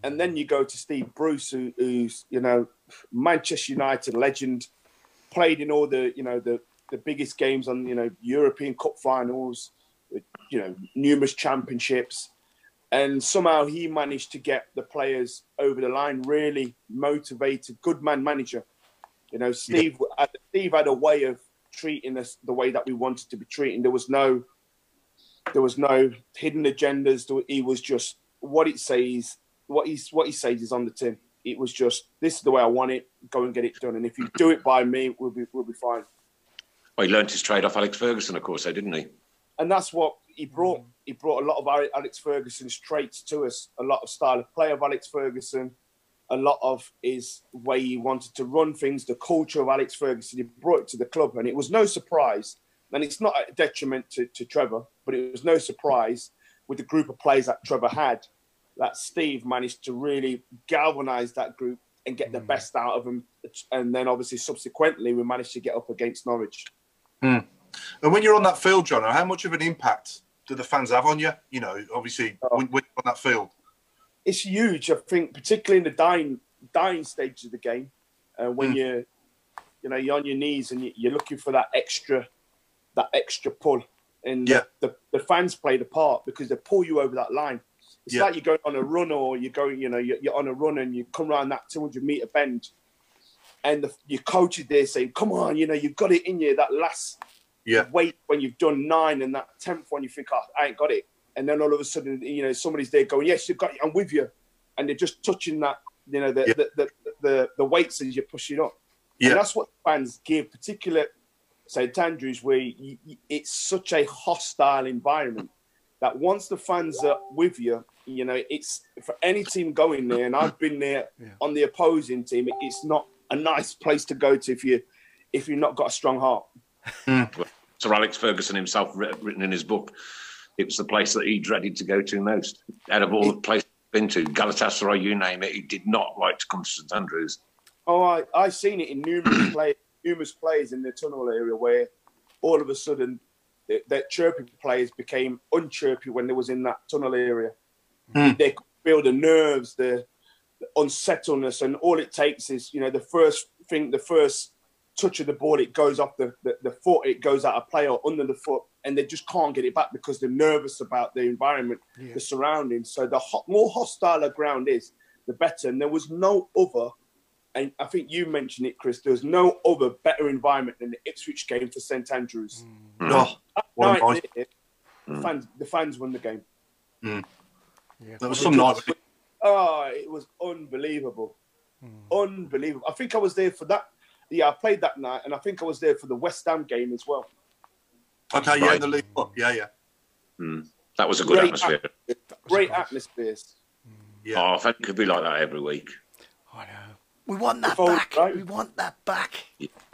and then you go to Steve Bruce, who, who's, you know, Manchester United legend, played in all the, you know, the, the biggest games on, you know, European Cup finals, you know, numerous championships. And somehow he managed to get the players over the line, really motivated, good man manager. You know, Steve, uh, Steve had a way of treating us the way that we wanted to be treated. There was no, there was no hidden agendas. He was just what it says. What he's what he says is on the tin. It was just this is the way I want it. Go and get it done. And if you do it by me, we'll be we'll be fine. Well, he learnt his trade off Alex Ferguson, of course, though, didn't he? and that's what he brought. He brought a lot of Alex Ferguson's traits to us, a lot of style of play of Alex Ferguson, a lot of his way he wanted to run things, the culture of Alex Ferguson. He brought it to the club, and it was no surprise. And it's not a detriment to, to Trevor, but it was no surprise with the group of players that Trevor had that Steve managed to really galvanise that group and get the mm. best out of them. And then obviously subsequently we managed to get up against Norwich. Mm. And when you're on that field, John, how much of an impact do the fans have on you? You know, obviously, oh. when, when you're on that field. It's huge. I think, particularly in the dying dying stages of the game, uh, when Mm. you're, you know, you're on your knees and you- you're looking for that extra, that extra pull, and Yeah. the, the fans play the part because they pull you over that line. It's Yeah. like you're going on a run, or you're going, you know, you're, you're on a run and you come around that 200 meter bend, and the, your coach is there saying, "Come on, you know, you've got it in you." That last Yeah. wait when you've done nine and that tenth one, you think, oh, I ain't got it. And then all of a sudden, you know, somebody's there going, yes, you've got I'm with you. And they're just touching that, you know, the, Yeah. the, the, the, the weights as you're pushing up. Yeah. And that's what fans give, particularly St Andrews, where you, you- it's such a hostile environment that once the fans are with you, you know, it's for any team going there, and I've been there on the opposing team, it's not a nice place to go to if you if you've not got a strong heart. Hmm. Sir Alex Ferguson himself written in his book, it was the place that he dreaded to go to most. Out of all the places he'd been to, Galatasaray, you name it, he did not like to come to St Andrews. Oh, I I've seen it in numerous play, numerous plays in the tunnel area where all of a sudden that, that chirpy players became unchirpy when they was in that tunnel area. Hmm. They could feel the nerves, the, the unsettledness, and all it takes is you know the first thing, the first touch of the ball, it goes off the, the, the foot, it goes out of play or under the foot, and they just can't get it back because they're nervous about the environment, the surroundings. So the ho- more hostile a ground is, the better. And there was no other and I think you mentioned it, Chris. There was no other better environment than the Ipswich game for St Andrews. Oh, That what night night. there, the fans, the fans won the game. Mm. There was some night. Oh, ah, it was unbelievable, unbelievable. I think I was there for that. Yeah, I played that night, and I think I was there for the West Ham game as well. Okay, yeah, Right. the league. Cup, Yeah, yeah. Hmm. That was a good Great atmosphere. Great atmospheres. Yeah. Oh, think it could be like that every week. I know. We want that If back. right. We want that back.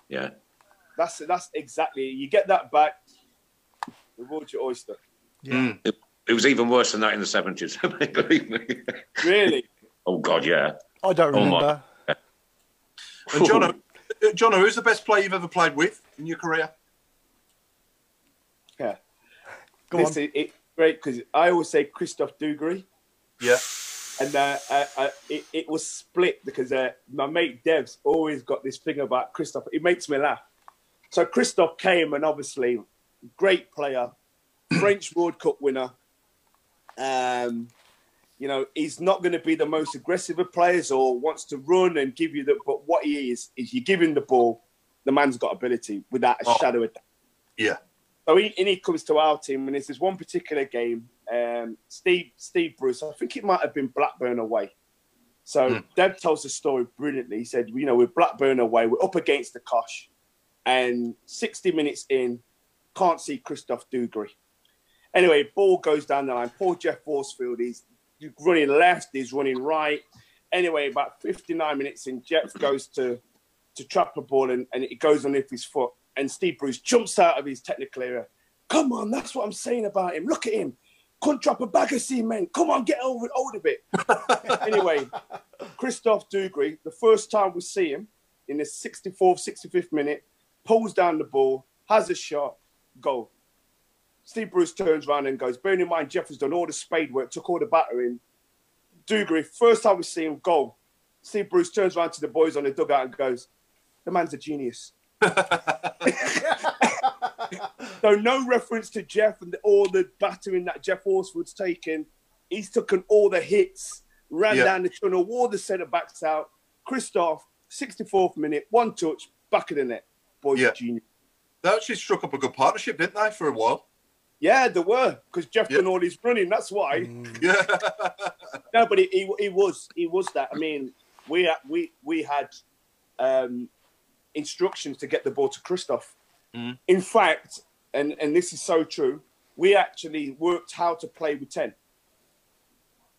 Yeah. That's that's exactly. You get that back. Reward your oyster. Hmm. It, it was even worse than that in the 70s, believe me. Really. Oh, God, yeah. I don't Oh, my- remember. And John, John, who's the best player you've ever played with in your career? Yeah. Go this on. is it, great because I always say Christophe Dugarry. Yeah. and uh, uh, uh, it, it was split because uh, my mate Dev's always got this thing about Christophe. It makes me laugh. So Christophe came and obviously great player, French World Cup winner. Um, you know, he's not going to be the most aggressive of players or wants to run and give you the. But what he is is you give him the ball, the man's got ability without a Oh. shadow of doubt. Yeah. So he, and he comes to our team, and this is one particular game. Um, Steve Steve Bruce, I think it might have been Blackburn away. So Deb tells the story brilliantly. He said, you know, with Blackburn away, we're up against the Kosh, and 60 minutes in, can't see Christophe Dugarry. Anyway, ball goes down the line. Poor Geoff Horsfield, he's running left, he's running right. Anyway, about 59 minutes in, Geoff goes to to trap a ball and, and it goes underneath his foot. And Steve Bruce jumps out of his technical area. Come on, that's what I'm saying about him. Look at him. Couldn't drop a bag of cement. Come on, get over it, hold a bit. anyway, Christophe Dugarry, the first time we see him in the 64th, 65th minute, pulls down the ball, has a shot, goal. Steve Bruce turns around and goes, bearing in mind, Geoff has done all the spade work, took all the battering. Dugarry, first time we see him, go, Steve Bruce turns around to the boys on the dugout and goes, the man's a genius. so no reference to Geoff and all the battering that Geoff Horsfield's taken. He's taken all the hits, ran Yeah. down the tunnel, wore the centre backs out. Christophe, 64th minute, one touch, back of the net. Boys, Yeah. are genius. They actually struck up a good partnership, didn't they, for a while? Yeah, there were because Geoff Yeah. done all his running. That's why. Yeah. No, but he, he, he was he was that. I mean, we had- we we had um, instructions to get the ball to Christophe. Mhm. In fact, and and this is so true, we actually worked how to play with ten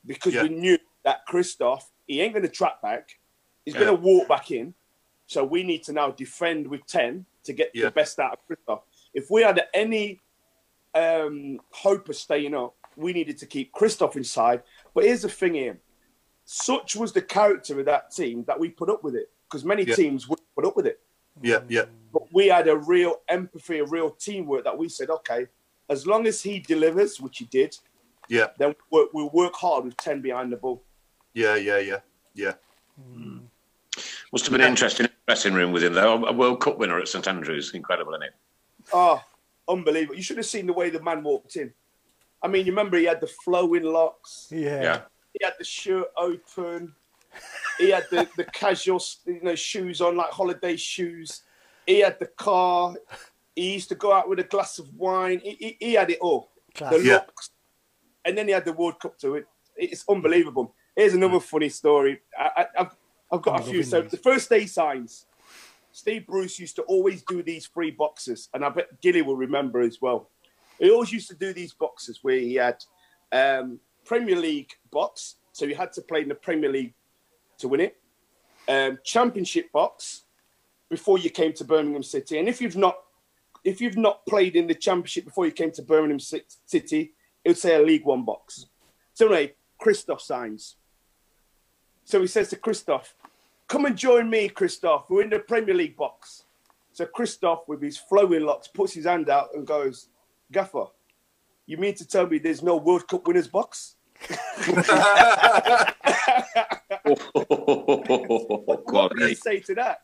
because Yeah. we knew that Christophe he ain't going to trap back. He's Yeah. going to walk back in. So we need to now defend with ten to get Yeah. the best out of Christophe. If we had any um, hope of staying up, we needed to keep Christophe inside. But here's the thing here. Such was the character of that team that we put up with it because many Yeah. teams wouldn't put up with it. yeah, yeah, But we had a real empathy, a real teamwork that we said, okay, as long as he delivers, which he did, yeah, then we'll, we'll work hard with 10 behind the ball. yeah, yeah, yeah, yeah. Must have been interesting in dressing room with him, though. A World Cup winner at St Andrews. Incredible, isn't it? Oh, unbelievable. You should have seen the way the man walked in. I mean, you remember he had the flowing locks. Yeah. Yeah. he had the shirt open. He had the, the casual you know, shoes on, like holiday shoes. He had the car. He used to go out with a glass of wine. He, he, he had it all. Class. The Yeah. looks. And then he had the World Cup to it. It's unbelievable. Here's another funny story. I, I, I've, I've got I'm a few. So the first day signs, Steve Bruce used to always do these free boxes, and I bet Gilly will remember as well. He always used to do these boxes where he had um, Premier League box, so you had to play in the Premier League to win it. Um, championship box before you came to Birmingham City, and if you've not if you've not played in the Championship before you came to Birmingham City, it would say a League One box. So anyway, Christophe signs. So he says to Christophe, "Come and join me, Christophe. We're in the Premier League box." So Christophe, with his flowing locks, puts his hand out and goes, "Gaffer, you mean to tell me there's no World Cup winners box?" What did he Quality. say to that?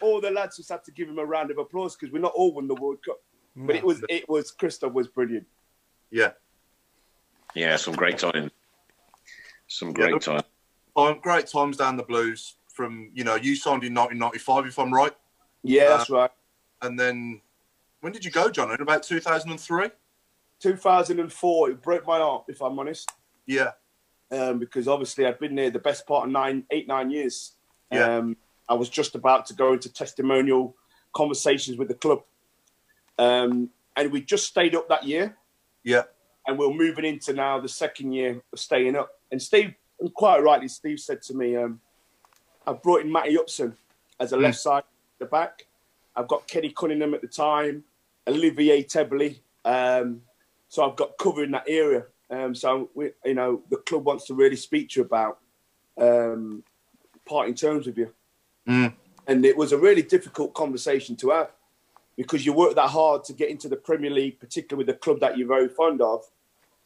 All the lads just had to give him a round of applause because we're not all won the World Cup. But it was it was Christophe was brilliant. yeah. Yeah, some great time. Some great time. Time, great times down the Blues. From you know, you signed in 1995, if I'm right, Yeah, Uh, that's right. and then when did you go, John? In about 2003. 2004, it broke my heart, if I'm honest, Yeah, um, because obviously I'd been there the best part of nine, eight, nine years. Yeah. Um, I was just about to go into testimonial conversations with the club, um, and we just stayed up that year, yeah, and we're moving into now the second year of staying up. And Steve, and quite rightly, Steve said to me, um, "I've brought in Matty Upson as a left side, the back. I've got Kenny Cunningham at the time, Olivier Tébily. Um, so I've got cover in that area. Um, so we, you know, the club wants to really speak to you about um, parting terms with you. Mm. And it was a really difficult conversation to have because you work that hard to get into the Premier League, particularly with a club that you're very fond of.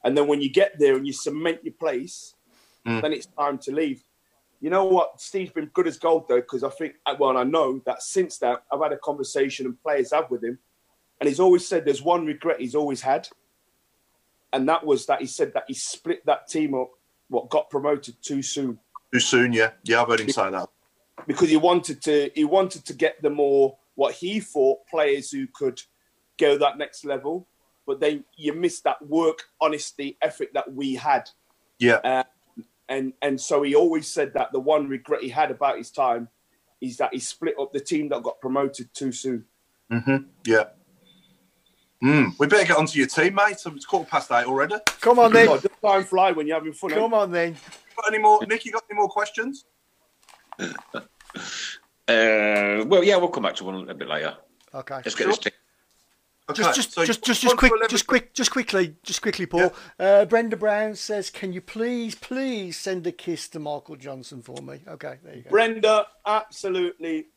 And then when you get there and you cement your place, Mm. then it's time to leave. You know what? Steve's been good as gold though, because I think, well, I know that since that I've had a conversation and players have with him, and he's always said there's one regret he's always had, and that was that he said that he split that team up, what got promoted too soon too soon. Yeah, yeah, I've heard him say that. because he wanted to he wanted to get the more what he thought players who could go that next level, but then you missed that work, honesty, effort that we had. Yeah, Uh, and and so he always said that the one regret he had about his time is that he split up the team that got promoted too soon. hmm yeah. Mm. We better get onto your team, mate. It's quarter past eight already. Come on then. God, does time fly when you're having fun. eh? Come on then. Got any more, Nick? You got any more questions? Uh, well, yeah, we'll come back to one a bit later. Okay. Let's get this. T- Okay, Just, just, so just, just, one just quick, 11 just quick, just quickly, just quickly, Paul. Uh, Brenda Brown says, "Can you please, please send a kiss to Michael Johnson for me?" Okay, there you go. Brenda, absolutely.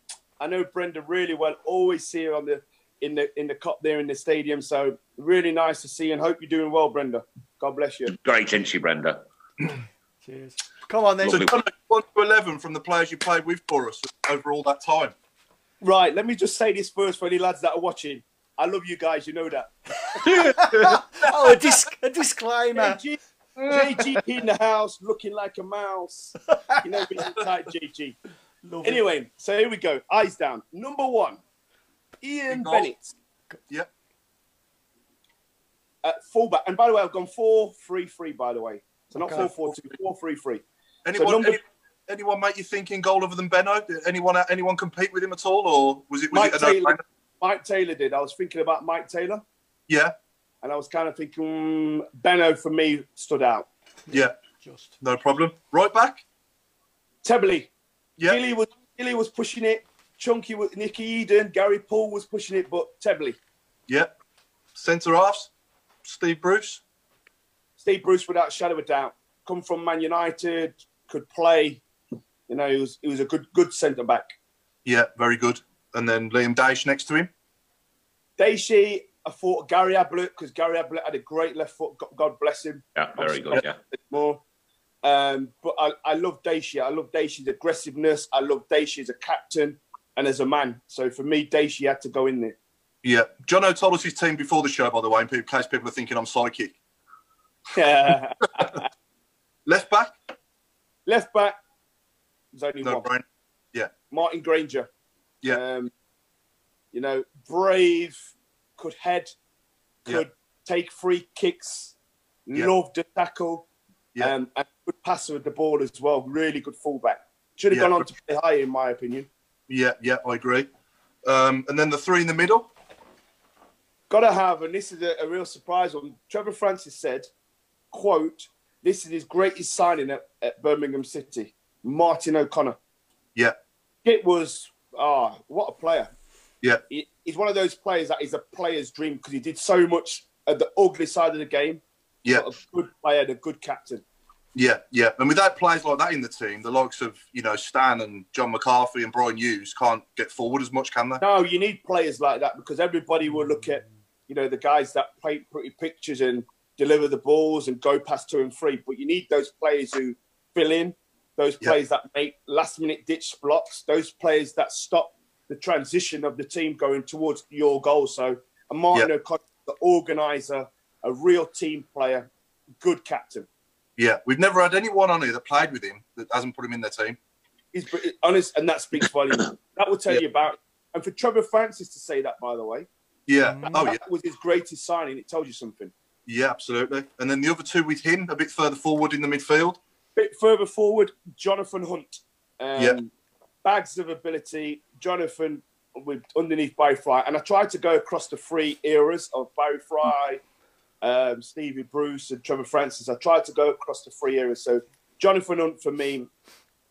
I know Brenda really well. Always see her on the in the in the cup there in the stadium. So really nice to see you and hope you're doing well, Brenda. God bless you. Great, isn't she, Brenda? Cheers. Come on then. So, one to eleven from the players you played with for us over all that time. Right, let me just say this first for any lads that are watching. I love you guys, you know that. oh, a, disc, a disclaimer. JG, JG in the house looking like a mouse. You know, being tight JG. Love it. Anyway, so here we go. Eyes down. Number one, Ian Big. Bennett Yep. at uh, fullback. And by the way, I've gone 4 3 3, by the way. So not Okay. 4 4 2, 4 3 3. Anyone, number- any, anyone make you think in goal other than Benno? Did anyone uh, anyone compete with him at all, or was it was Maik it a no Taylor. Maik Taylor did. I was thinking about Maik Taylor, Yeah, and I was kind of thinking mm, Benno for me stood out. yeah, Just no problem. Right back. Tébily, Yeah, Gilly was Gilly was pushing it. Chunky was Nicky Eaden, Gary Poole was pushing it, but Tébily, yeah. Centre halves. Steve Bruce. Steve Bruce, without a shadow of a doubt, come from Man United, could play. You know, he was he was a good good centre back. Yeah, very good. And then Liam Daish next to him. Daishi, I thought Gary Ablett because Gary Ablett had a great left foot. God- God bless him. Yeah, very good. Yeah. more. Um, but I, I love Daishi. I love Daishi's aggressiveness. I love Daishi as a captain and as a man. So for me, Daishi had to go in there. Yeah, John O told us his team before the show, by the way, in case people are thinking I'm psychic. Yeah. Left back, Left back, there's only no one. brain. Yeah, Martin Grainger. Yeah, Um, you know, brave, could head, Yeah. could take free kicks, Yeah. loved to tackle, yeah, um, and good passer with the ball as well. Really good fullback. Should have Yeah. gone on to play higher, in my opinion. yeah, yeah. I agree. Um, and then the three in the middle. Got to have, and this is a, a real surprise one. Trevor Francis said, "quote This is his greatest signing at, at Birmingham City, Martin O'Connor." Yeah, It was ah, what a player! yeah, He, he's one of those players that is a player's dream because he did so much at the ugly side of the game. yeah, a good player, and a good captain. yeah, yeah. And without players like that in the team, the likes of you know Stan and Jon McCarthy and Brian Hughes can't get forward as much, can they? No, you need players like that because everybody will look at, you know, the guys that paint pretty pictures and deliver the balls and go past two and three. But you need those players who fill in, those Yeah. players that make last minute ditch blocks, those players that stop the transition of the team going towards your goal. So, a Martin Yeah. O'Connor, the organizer, a real team player, good captain. Yeah, we've never had anyone on here that played with him that hasn't put him in their team. He's honest, and that speaks volumes. that will tell Yeah. you about. And for Trevor Francis to say that, by the way, Yeah. Mm. Oh yeah. that was his greatest signing. It tells you something. Yeah, absolutely. And then the other two with him a bit further forward in the midfield. Bit further forward, Jonathan Hunt. Um, Yeah. Bags of ability. Jonathan with underneath Barry Fry. And I tried to go across the three eras of Barry Fry, um, Stevie Bruce, and Trevor Francis. I tried to go across the three eras. So Jonathan Hunt for me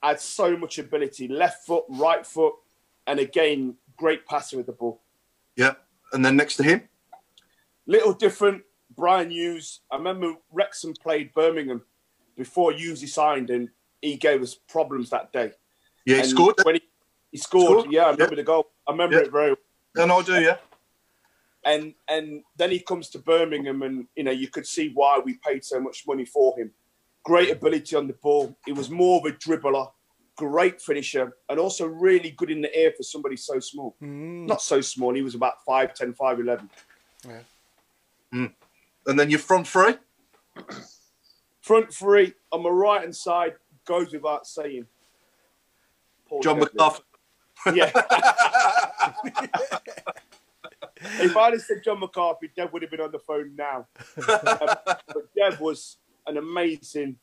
had so much ability left foot, right foot, and again, great passer with the ball. Yeah. And then next to him, Little different, Brian Hughes. I remember Wrexham played Birmingham before Hughes signed, and he gave us problems that day. yeah, he And scored. When he, he scored, Scored? yeah, I remember the goal. I remember Yeah. it very well. And I do, yeah. And and then he comes to Birmingham, and you know you could see why we paid so much money for him. Great ability on the ball. He was more of a dribbler, great finisher, and also really good in the air for somebody so small. Mm. Not so small. He was about 5'10", 5'11". Mm. And then your front three. Front three on my right hand side goes without saying. Paul John. McCarthy. Yeah. if I'd have said Jon McCarthy, Dev would have been on the phone now. Um, but Dev was an amazing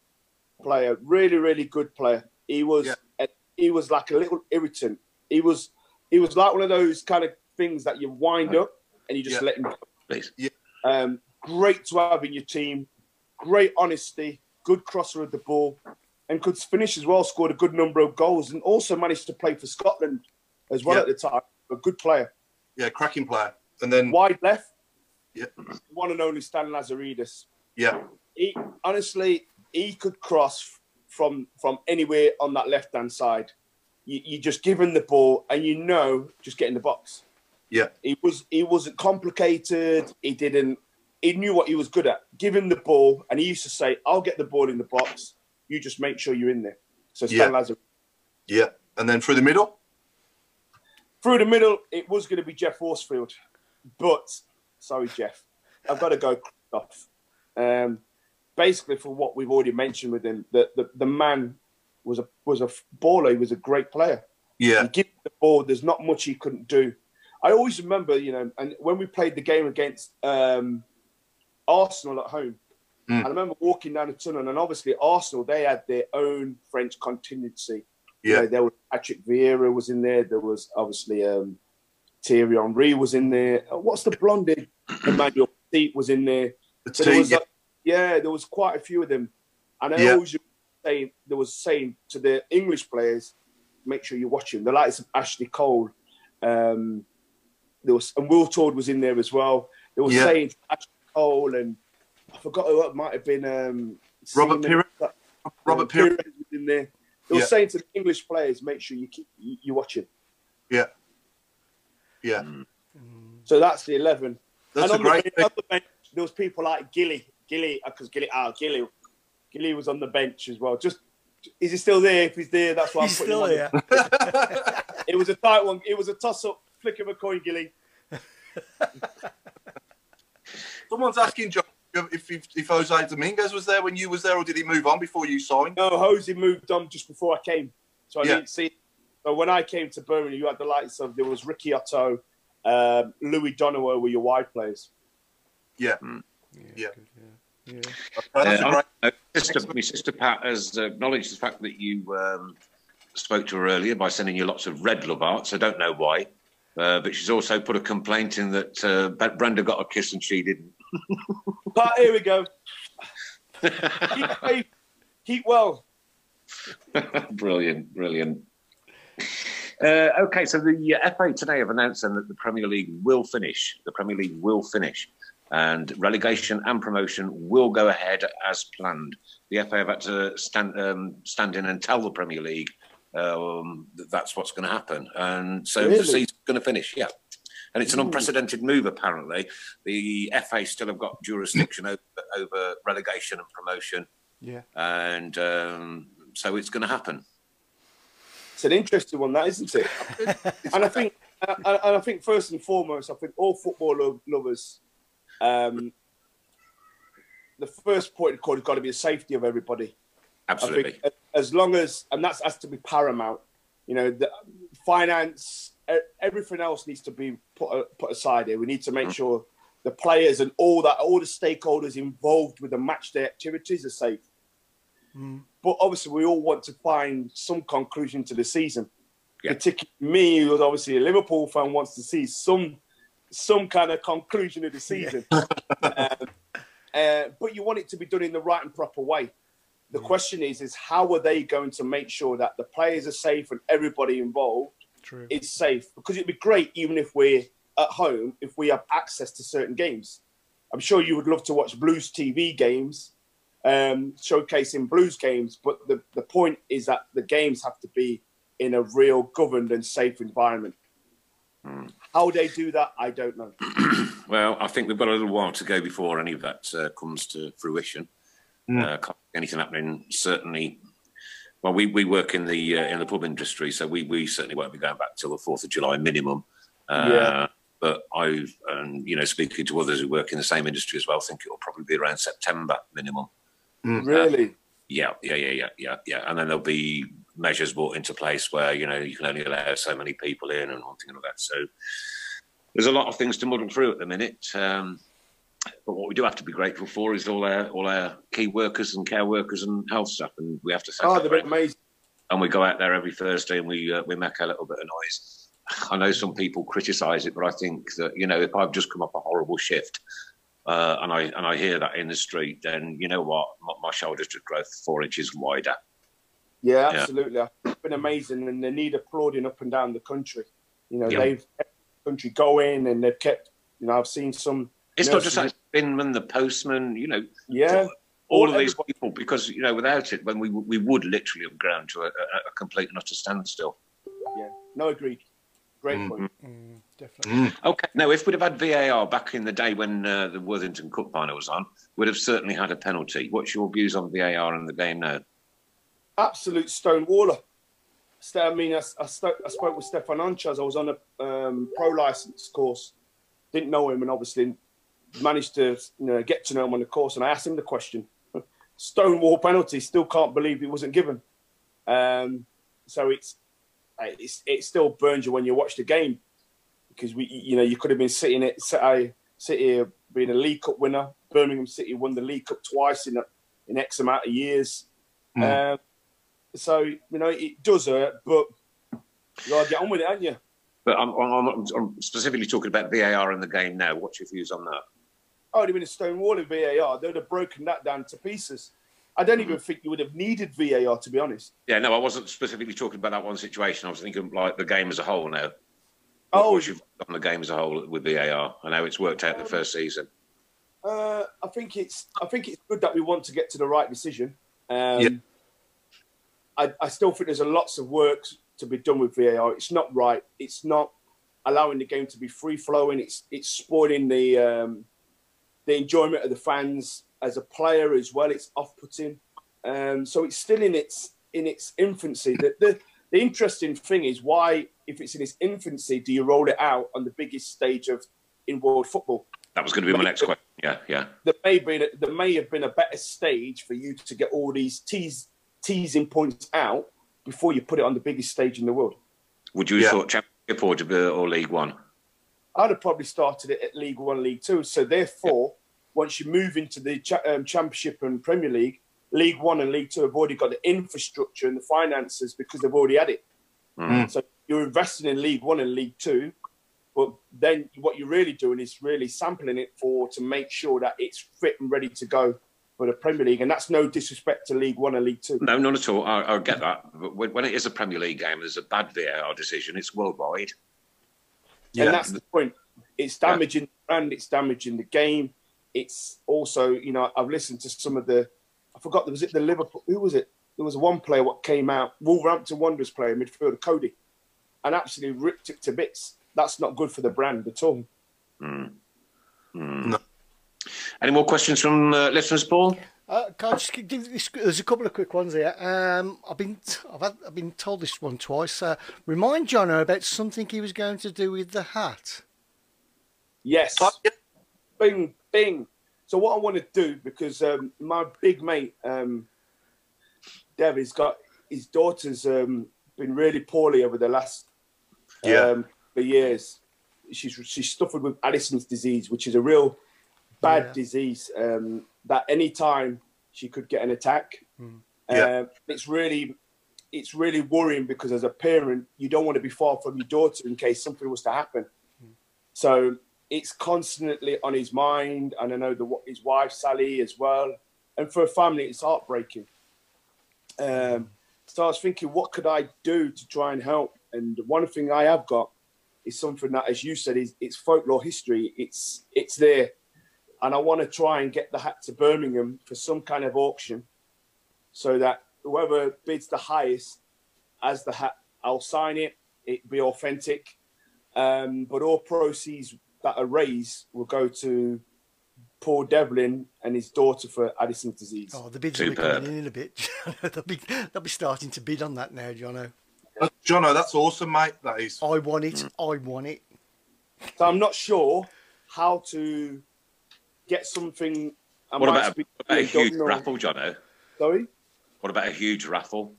player, really, really good player. He was, Yeah. he was like a little irritant. He was, he was like one of those kind of things that you wind up and you just Yeah. let him go. Please. Um, great to have in your team. Great honesty. Good crosser of the ball, and could finish as well. Scored a good number of goals, and also managed to play for Scotland as well Yeah. at the time. A good player. Yeah, cracking player. And then Wide left, yeah, one and only Stan Lazaridis. yeah, He honestly, he could cross from from anywhere on that left hand side. You, you just give him the ball, and you know, just get in the box. yeah, He was he wasn't complicated. He didn't. He knew what he was good at. Give him the ball, and he used to say, "I'll get the ball in the box. You just make sure you're in there." So Stan Yeah. Lazaridis. yeah. And then through the middle, Through the middle, it was going to be Geoff Horsfield, but sorry, Geoff, I've got to go off. Um, basically, for what we've already mentioned with him, the, the, the man was a was a baller. He was a great player. yeah, You give the ball, there's not much he couldn't do. I always remember, you know, and when we played the game against um, Arsenal at home, Mm. I remember walking down the tunnel, and obviously Arsenal they had their own French contingency. You yeah, know, there was Patrick Vieira was in there. There was obviously um, Thierry Henry was in there. Uh, What's the blondie? Emmanuel Petit was in there. the there team, was, yeah, uh, yeah, there was quite a few of them. And I Yeah. always saying there was saying to the English players, make sure you're watching The likes of Ashley Cole, um, there was and Wiltord was in there as well. They were Yeah. saying to Ashley Cole and I forgot who it might have been. Um, Robert Seaman- Pires. uh, Robert Pires. Pires was in there. They were Yeah. saying to the English players, make sure you keep you, you watch him. yeah, yeah. So that's the eleven. That's a and on great the, thing. on the bench, there was people like Gilly, Gilly, because Gilly, ah, Gilly, Gilly was on the bench as well. Just is he still there? If he's there, that's why I'm putting still him on here. It was a tight one. It was a toss up, flick of a coin, Gilly. Someone's asking John if, if if Jose Dominguez was there when you was there, or did he move on before you signed? No, Jose moved on just before I came, so I Yeah. didn't see. But when I came to Birmingham, you had the likes of there was Ricky Otto, um, Louis Donowa were your wide players. Yeah, Mm. yeah. Yeah. Okay, that's a Uh, great. uh, sister, my sister Pat has acknowledged the fact that you um, spoke to her earlier by sending you lots of red love arts. I don't know why, uh, but she's also put a complaint in that uh, Brenda got a kiss and she didn't. But here we go. keep, keep well. brilliant, brilliant. Uh, okay, so the FA today have announced then that the Premier League will finish. The Premier League will finish, and relegation and promotion will go ahead as planned. The FA have had to stand um, stand in and tell the Premier League um, that's what's going to happen, and so the season's going to finish. Yeah. And it's an unprecedented move, apparently. The FA still have got jurisdiction over, over relegation and promotion, Yeah. and um, so it's going to happen. It's an interesting one, that isn't it? and I think, and I, and I think first and foremost, I think all football lo- lovers, um, the first point of call has got to be the safety of everybody. Absolutely. I think as long as, and that's has to be paramount. You know, the finance, everything else needs to be put uh, put aside here. We need to make sure the players and all that, all the stakeholders involved with the match day activities are safe. But obviously, we all want to find some conclusion to the season. Yeah. Particularly me, who's obviously a Liverpool fan, wants to see some some kind of conclusion of the season. um, uh, but you want it to be done in the right and proper way. The question is, is how are they going to make sure that the players are safe and everybody involved True. is safe? Because it'd be great, even if we're at home, if we have access to certain games. I'm sure you would love to watch Blues TV games, um, showcasing Blues games, but the, the point is that the games have to be in a real governed and safe environment. How they do that, I don't know. Well, I think we've got a little while to go before any of that uh, comes to fruition. Uh, anything happening certainly. Well, we, we work in the uh, in the pub industry, so we, we certainly won't be going back till the Fourth of July minimum. Uh, Yeah. But I, and you know, speaking to others who work in the same industry as well, think it will probably be around September minimum. Really? Yeah, yeah, yeah, yeah, yeah, yeah. And then there'll be measures brought into place where you know you can only allow so many people in and one thing and all that. So there's a lot of things to muddle through at the minute. Um, but what we do have to be grateful for is all our all our key workers and care workers and health staff, and we have to Oh, they're amazing. and we go out there every Thursday and we uh, we make a little bit of noise. I know some people criticise it, but I think that you know if I've just come up a horrible shift uh, and I and I hear that in the street, then you know what, my, my shoulders just grow four inches wider. Yeah, Yeah. absolutely. It's been amazing, and they need applauding up and down the country. You know, Yeah. they've kept the country going and they've kept. You know, I've seen some. It's not just like Binman, the postman, you know, Yeah, all of these people, because, you know, without it, when we we would literally have ground to a, a, a complete and utter standstill. yeah. No, agreed. Great Mm. point. Definitely. Okay, now if we'd have had VAR back in the day when uh, the Worthington Cup final was on, we'd have certainly had a penalty. What's your views on VAR in the game now? Absolute stonewaller. Ste- I mean, I, I, sto- I spoke with Stéphane Henchoz. I was on a um, pro license course. Didn't know him, and obviously managed to you know, get to know him on the course. And I asked him the question: Stonewall penalty. Still can't believe it wasn't given. Um, so it's, it's it still burns you when you watch the game because we you know you could have been sitting at City, City being a League Cup winner. Birmingham City won the League Cup twice in a, in X amount of years. Um, so you know it does hurt, but you gotta get on with it, haven't you? But I'm, I'm, I'm, I'm specifically talking about VAR in the game now. What's your views on that? Oh, it'd have been a stonewall in VAR. They would have broken that down to pieces. I don't even think you would have needed VAR to be honest. Yeah, no, I wasn't specifically talking about that one situation. I was thinking like the game as a whole now. Oh, What's your views on the game as a whole with VAR I know it's worked out the first season? Uh, I think it's I think it's good that we want to get to the right decision. Um, Yeah. I, I still think there's a lots of work to be done with VAR. It's not right. It's not allowing the game to be free flowing. It's it's spoiling the um, the enjoyment of the fans as a player as well. It's off putting. Um, so it's still in its in its infancy. The, the the interesting thing is why, if it's in its infancy, do you roll it out on the biggest stage of in world football? That was going to be my next question. Yeah, yeah. there may be there may have been a better stage for you to get all these tease, teasing points out before you put it on the biggest stage in the world. Would you have Yeah. thought Championship or, or League One? I'd have probably started it at League One, League Two. So therefore, once you move into the cha- um, Championship and Premier League, League One and League Two have already got the infrastructure and the finances because they've already had it. Mm. So you're investing in League One and League Two, but then what you're really doing is really sampling it for to make sure that it's fit and ready to go for the Premier League. And that's no disrespect to League One and League Two. No, not at all. I, I get that. But when, when it is a Premier League game, there's a bad VAR decision. It's worldwide. Yeah. And that's the point. It's damaging the brand, it's damaging the game. It's also, you know, I've listened to some of the I forgot was it the Liverpool who was it? There was one player what came out, Wolverhampton Wanderers player, midfielder Coady, and absolutely ripped it to bits. That's not good for the brand at all. Any more questions from uh, listeners, Paul? Uh, can I just give this? There's a couple of quick ones here. Um, I've been I've, had, I've been told this one twice. Uh, remind Jono about something he was going to do with the hat. Yes. Yeah. Bing, bing. So what I want to do because um, my big mate um, Dev has got his daughter's um, been really poorly over the last Yeah. um, couple years. She's she's suffered with Addison's disease, which is a real bad Yeah. disease. Um, that any time she could get an attack. Yeah. Um, it's really it's really worrying because as a parent, you don't want to be far from your daughter in case something was to happen. So it's constantly on his mind, and I know the, his wife Sally as well. And for a family, it's heartbreaking. Um, so I was thinking, what could I do to try and help? And one thing I have got is something that, as you said, is it's folklore history. It's it's there, and I want to try and get the hat to Birmingham for some kind of auction, so that whoever bids the highest as the hat, I'll sign it. It be authentic, um, but all proceeds that are raised will go to Paul Devlin and his daughter for Addison's disease. Oh, the bids will be Superb. coming in in a bit. they'll be they'll be starting to bid on that now, Jono. Uh, Jono, that's awesome, mate. That is. I want it. I want it. So I'm not sure how to get something. I What might about, a, what about a huge Governor- raffle, Jono? Sorry, What about a huge raffle?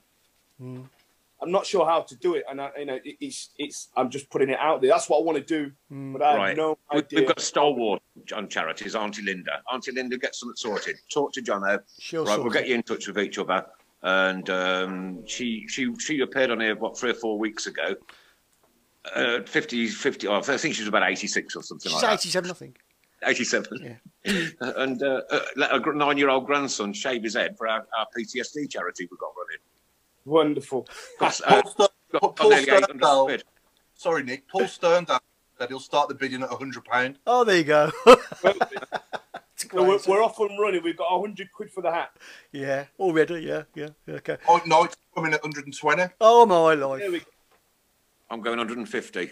I'm not sure how to do it, and I, you know, it, it's it's. I'm just putting it out there. That's what I want to do, but I have Right. no We- idea. We've got stalwart on charities, Auntie Linda. Auntie Linda, get something sorted. Talk to Jono. She'll right, we'll get you in touch with each other. And um, she she she appeared on here what three or four weeks ago. Uh, 50, 50 oh, I think she was about 86 or something She's like that. 87, I think. 87. and uh, uh, let a nine-year-old grandson shave his head for our, our PTSD charity we've got running. Wonderful. Cost, uh, Paul Ster- got Paul nearly 800 Sterndale- quid. sorry, Nick. Paul Stern said he'll start the bidding at hundred pound. Oh, there you go. It's we're, we're off and running. We've got 100 quid for the hat. Yeah, already. Yeah, yeah. yeah, Okay. Oh no, it's coming at hundred and twenty. Oh my There life. we, I'm going 150.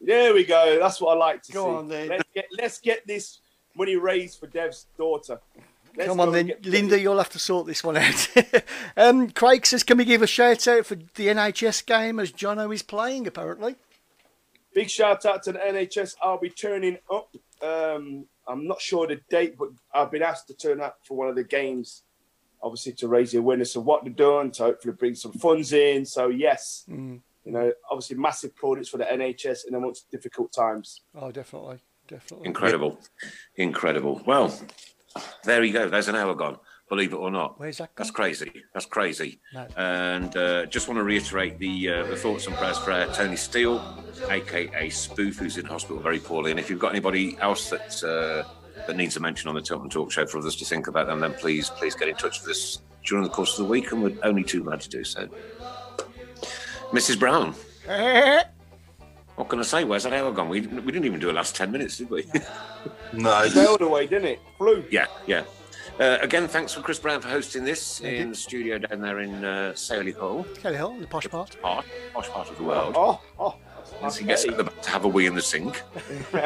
There we go. That's what I like to Go see. on then. Let's get, let's get this money raised for Dev's daughter. Let's Come on then, Linda. You'll have to sort this one out. um, Craig says, "Can we give a shout out for the NHS game as Jono is playing? Apparently. Big shout out to the NHS. I'll be turning up. Um, I'm not sure the date, but I've been asked to turn up for one of the games, obviously to raise the awareness of what they're doing, to hopefully bring some funds in. So yes, Mm. You know, obviously massive products for the NHS in amongst difficult times. Oh, definitely, definitely. Incredible. Incredible. Well, there you go. There's an hour gone, believe it or not. Where's that That's gone? crazy. That's crazy. No. And uh, just want to reiterate the uh, the thoughts and prayers for uh, Tony Steele, aka Spoof, who's in hospital very poorly. And if you've got anybody else that uh, that needs a mention on the Tilton Talk Show for others to think about them, then please please get in touch with us during the course of the week, and we're only too glad to do so. Mrs. Brown, what can I say? Where's that hour gone? We, we didn't even do a last ten minutes, did we? No, Sailed away, didn't it? Flew. Yeah, yeah. Uh, again, thanks for Chris Brown for hosting this in the studio down there in uh, Saley Hall, Kelly Hall, the posh part. part, posh part of the world. Oh, oh. As he gets the back to have a wee in the sink.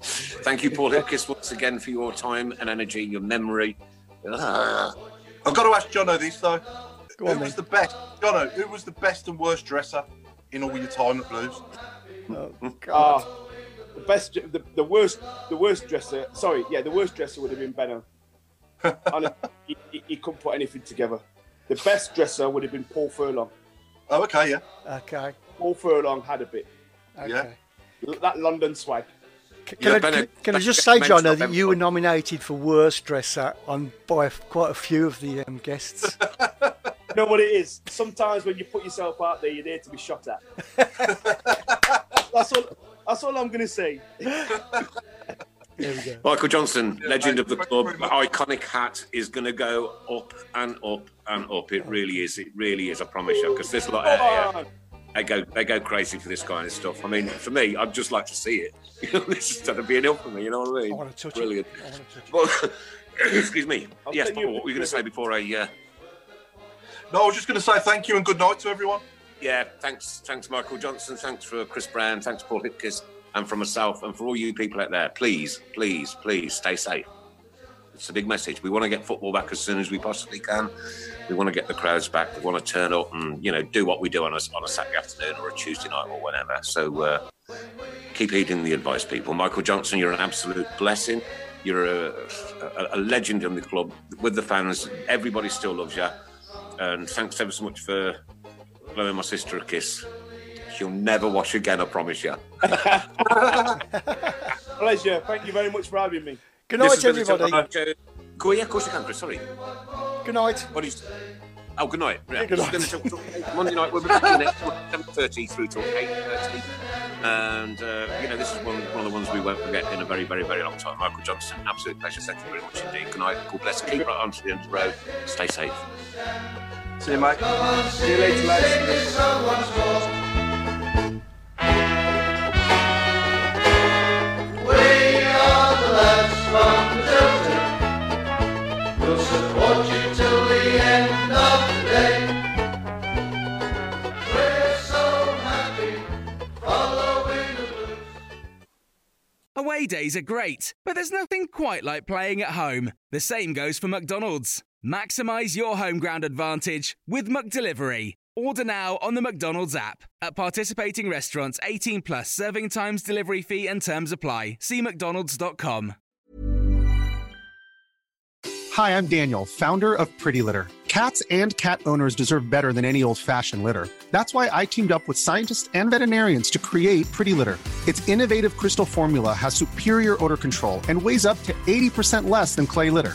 Thank you, Paul Hipkiss, once again for your time and energy, your memory. I've got to ask Jono this though. Go who on, was then. the best? Jono, who was the best and worst dresser in all your time at Blues? Oh, God. Ah, the best, the, the worst, the worst dresser. Sorry, yeah, the worst dresser would have been Benno. Honest, he, he, he couldn't put anything together. The best dresser would have been Paul Furlong. Oh, okay, yeah. okay. Paul Furlong had a bit. Okay. Yeah. That London swag. C- Yeah, Can, I, Benno- can, can I just say, John, that Benno- you were nominated for worst dresser on by quite a few of the um, guests. You know what it is? Sometimes when you put yourself out there, you're there to be shot at. that's all. That's all I'm going to say. There we go. Michael Johnson, legend of the club, you very much. iconic hat is going to go up and up and up. It really is. It really is. I promise you. Because there's a lot. Come Uh, on. they go they go crazy for this kind of stuff. I mean, for me, I'd just like to see it. This is going to be enough for me. You know what I mean? I want to touch Brilliant. it. I want to. Well, excuse me. I'll yes, send you a Paul, what were you going to say before I? Uh, No, I was just going to say thank you and good night to everyone. yeah, thanks, thanks, Michael Johnson. Thanks for Chris Brown. Thanks, Paul Hipkiss, and for myself, and for all you people out there. Please, please, please, stay safe. It's a big message. We want to get football back as soon as we possibly can. We want to get the crowds back. We want to turn up and you know do what we do on a on a Saturday afternoon or a Tuesday night or whatever. So uh, keep heeding the advice, people. Michael Johnson, you're an absolute blessing. You're a, a, a legend in the club with the fans. Everybody still loves you. And thanks ever so much for blowing my sister a kiss. She'll never wash again, I promise you. Pleasure. Thank you very much for having me. Good night, has everybody. Tilton Go, yeah, of course you can, Chris. Sorry. Good night. What is? Oh, good night. Yeah, good night. is Tilton Talk. Monday night. We'll be back in next seven thirty through till eight thirty. And uh, you know, this is one, one of the ones we won't forget in a very, very, very long time. Michael Johnson, absolute pleasure. Thank you very much indeed. Good night. God bless. Keep right on to the end of the road. Stay safe. See you, mate. See you later, lads. Sing this song once more. We are the lads. We'll support you till the end of the day. We're so happy following the blues. Away days are great, but there's nothing quite like playing at home. The same goes for McDonald's. Maximize your home ground advantage with McDelivery. Order now on the McDonald's app. At participating restaurants, 18 plus serving times, delivery fee, and terms apply. See McDonald's.com. Hi, I'm Daniel, founder of Pretty Litter. Cats and cat owners deserve better than any old fashioned litter. That's why I teamed up with scientists and veterinarians to create Pretty Litter. Its innovative crystal formula has superior odor control and weighs up to 80% less than clay litter.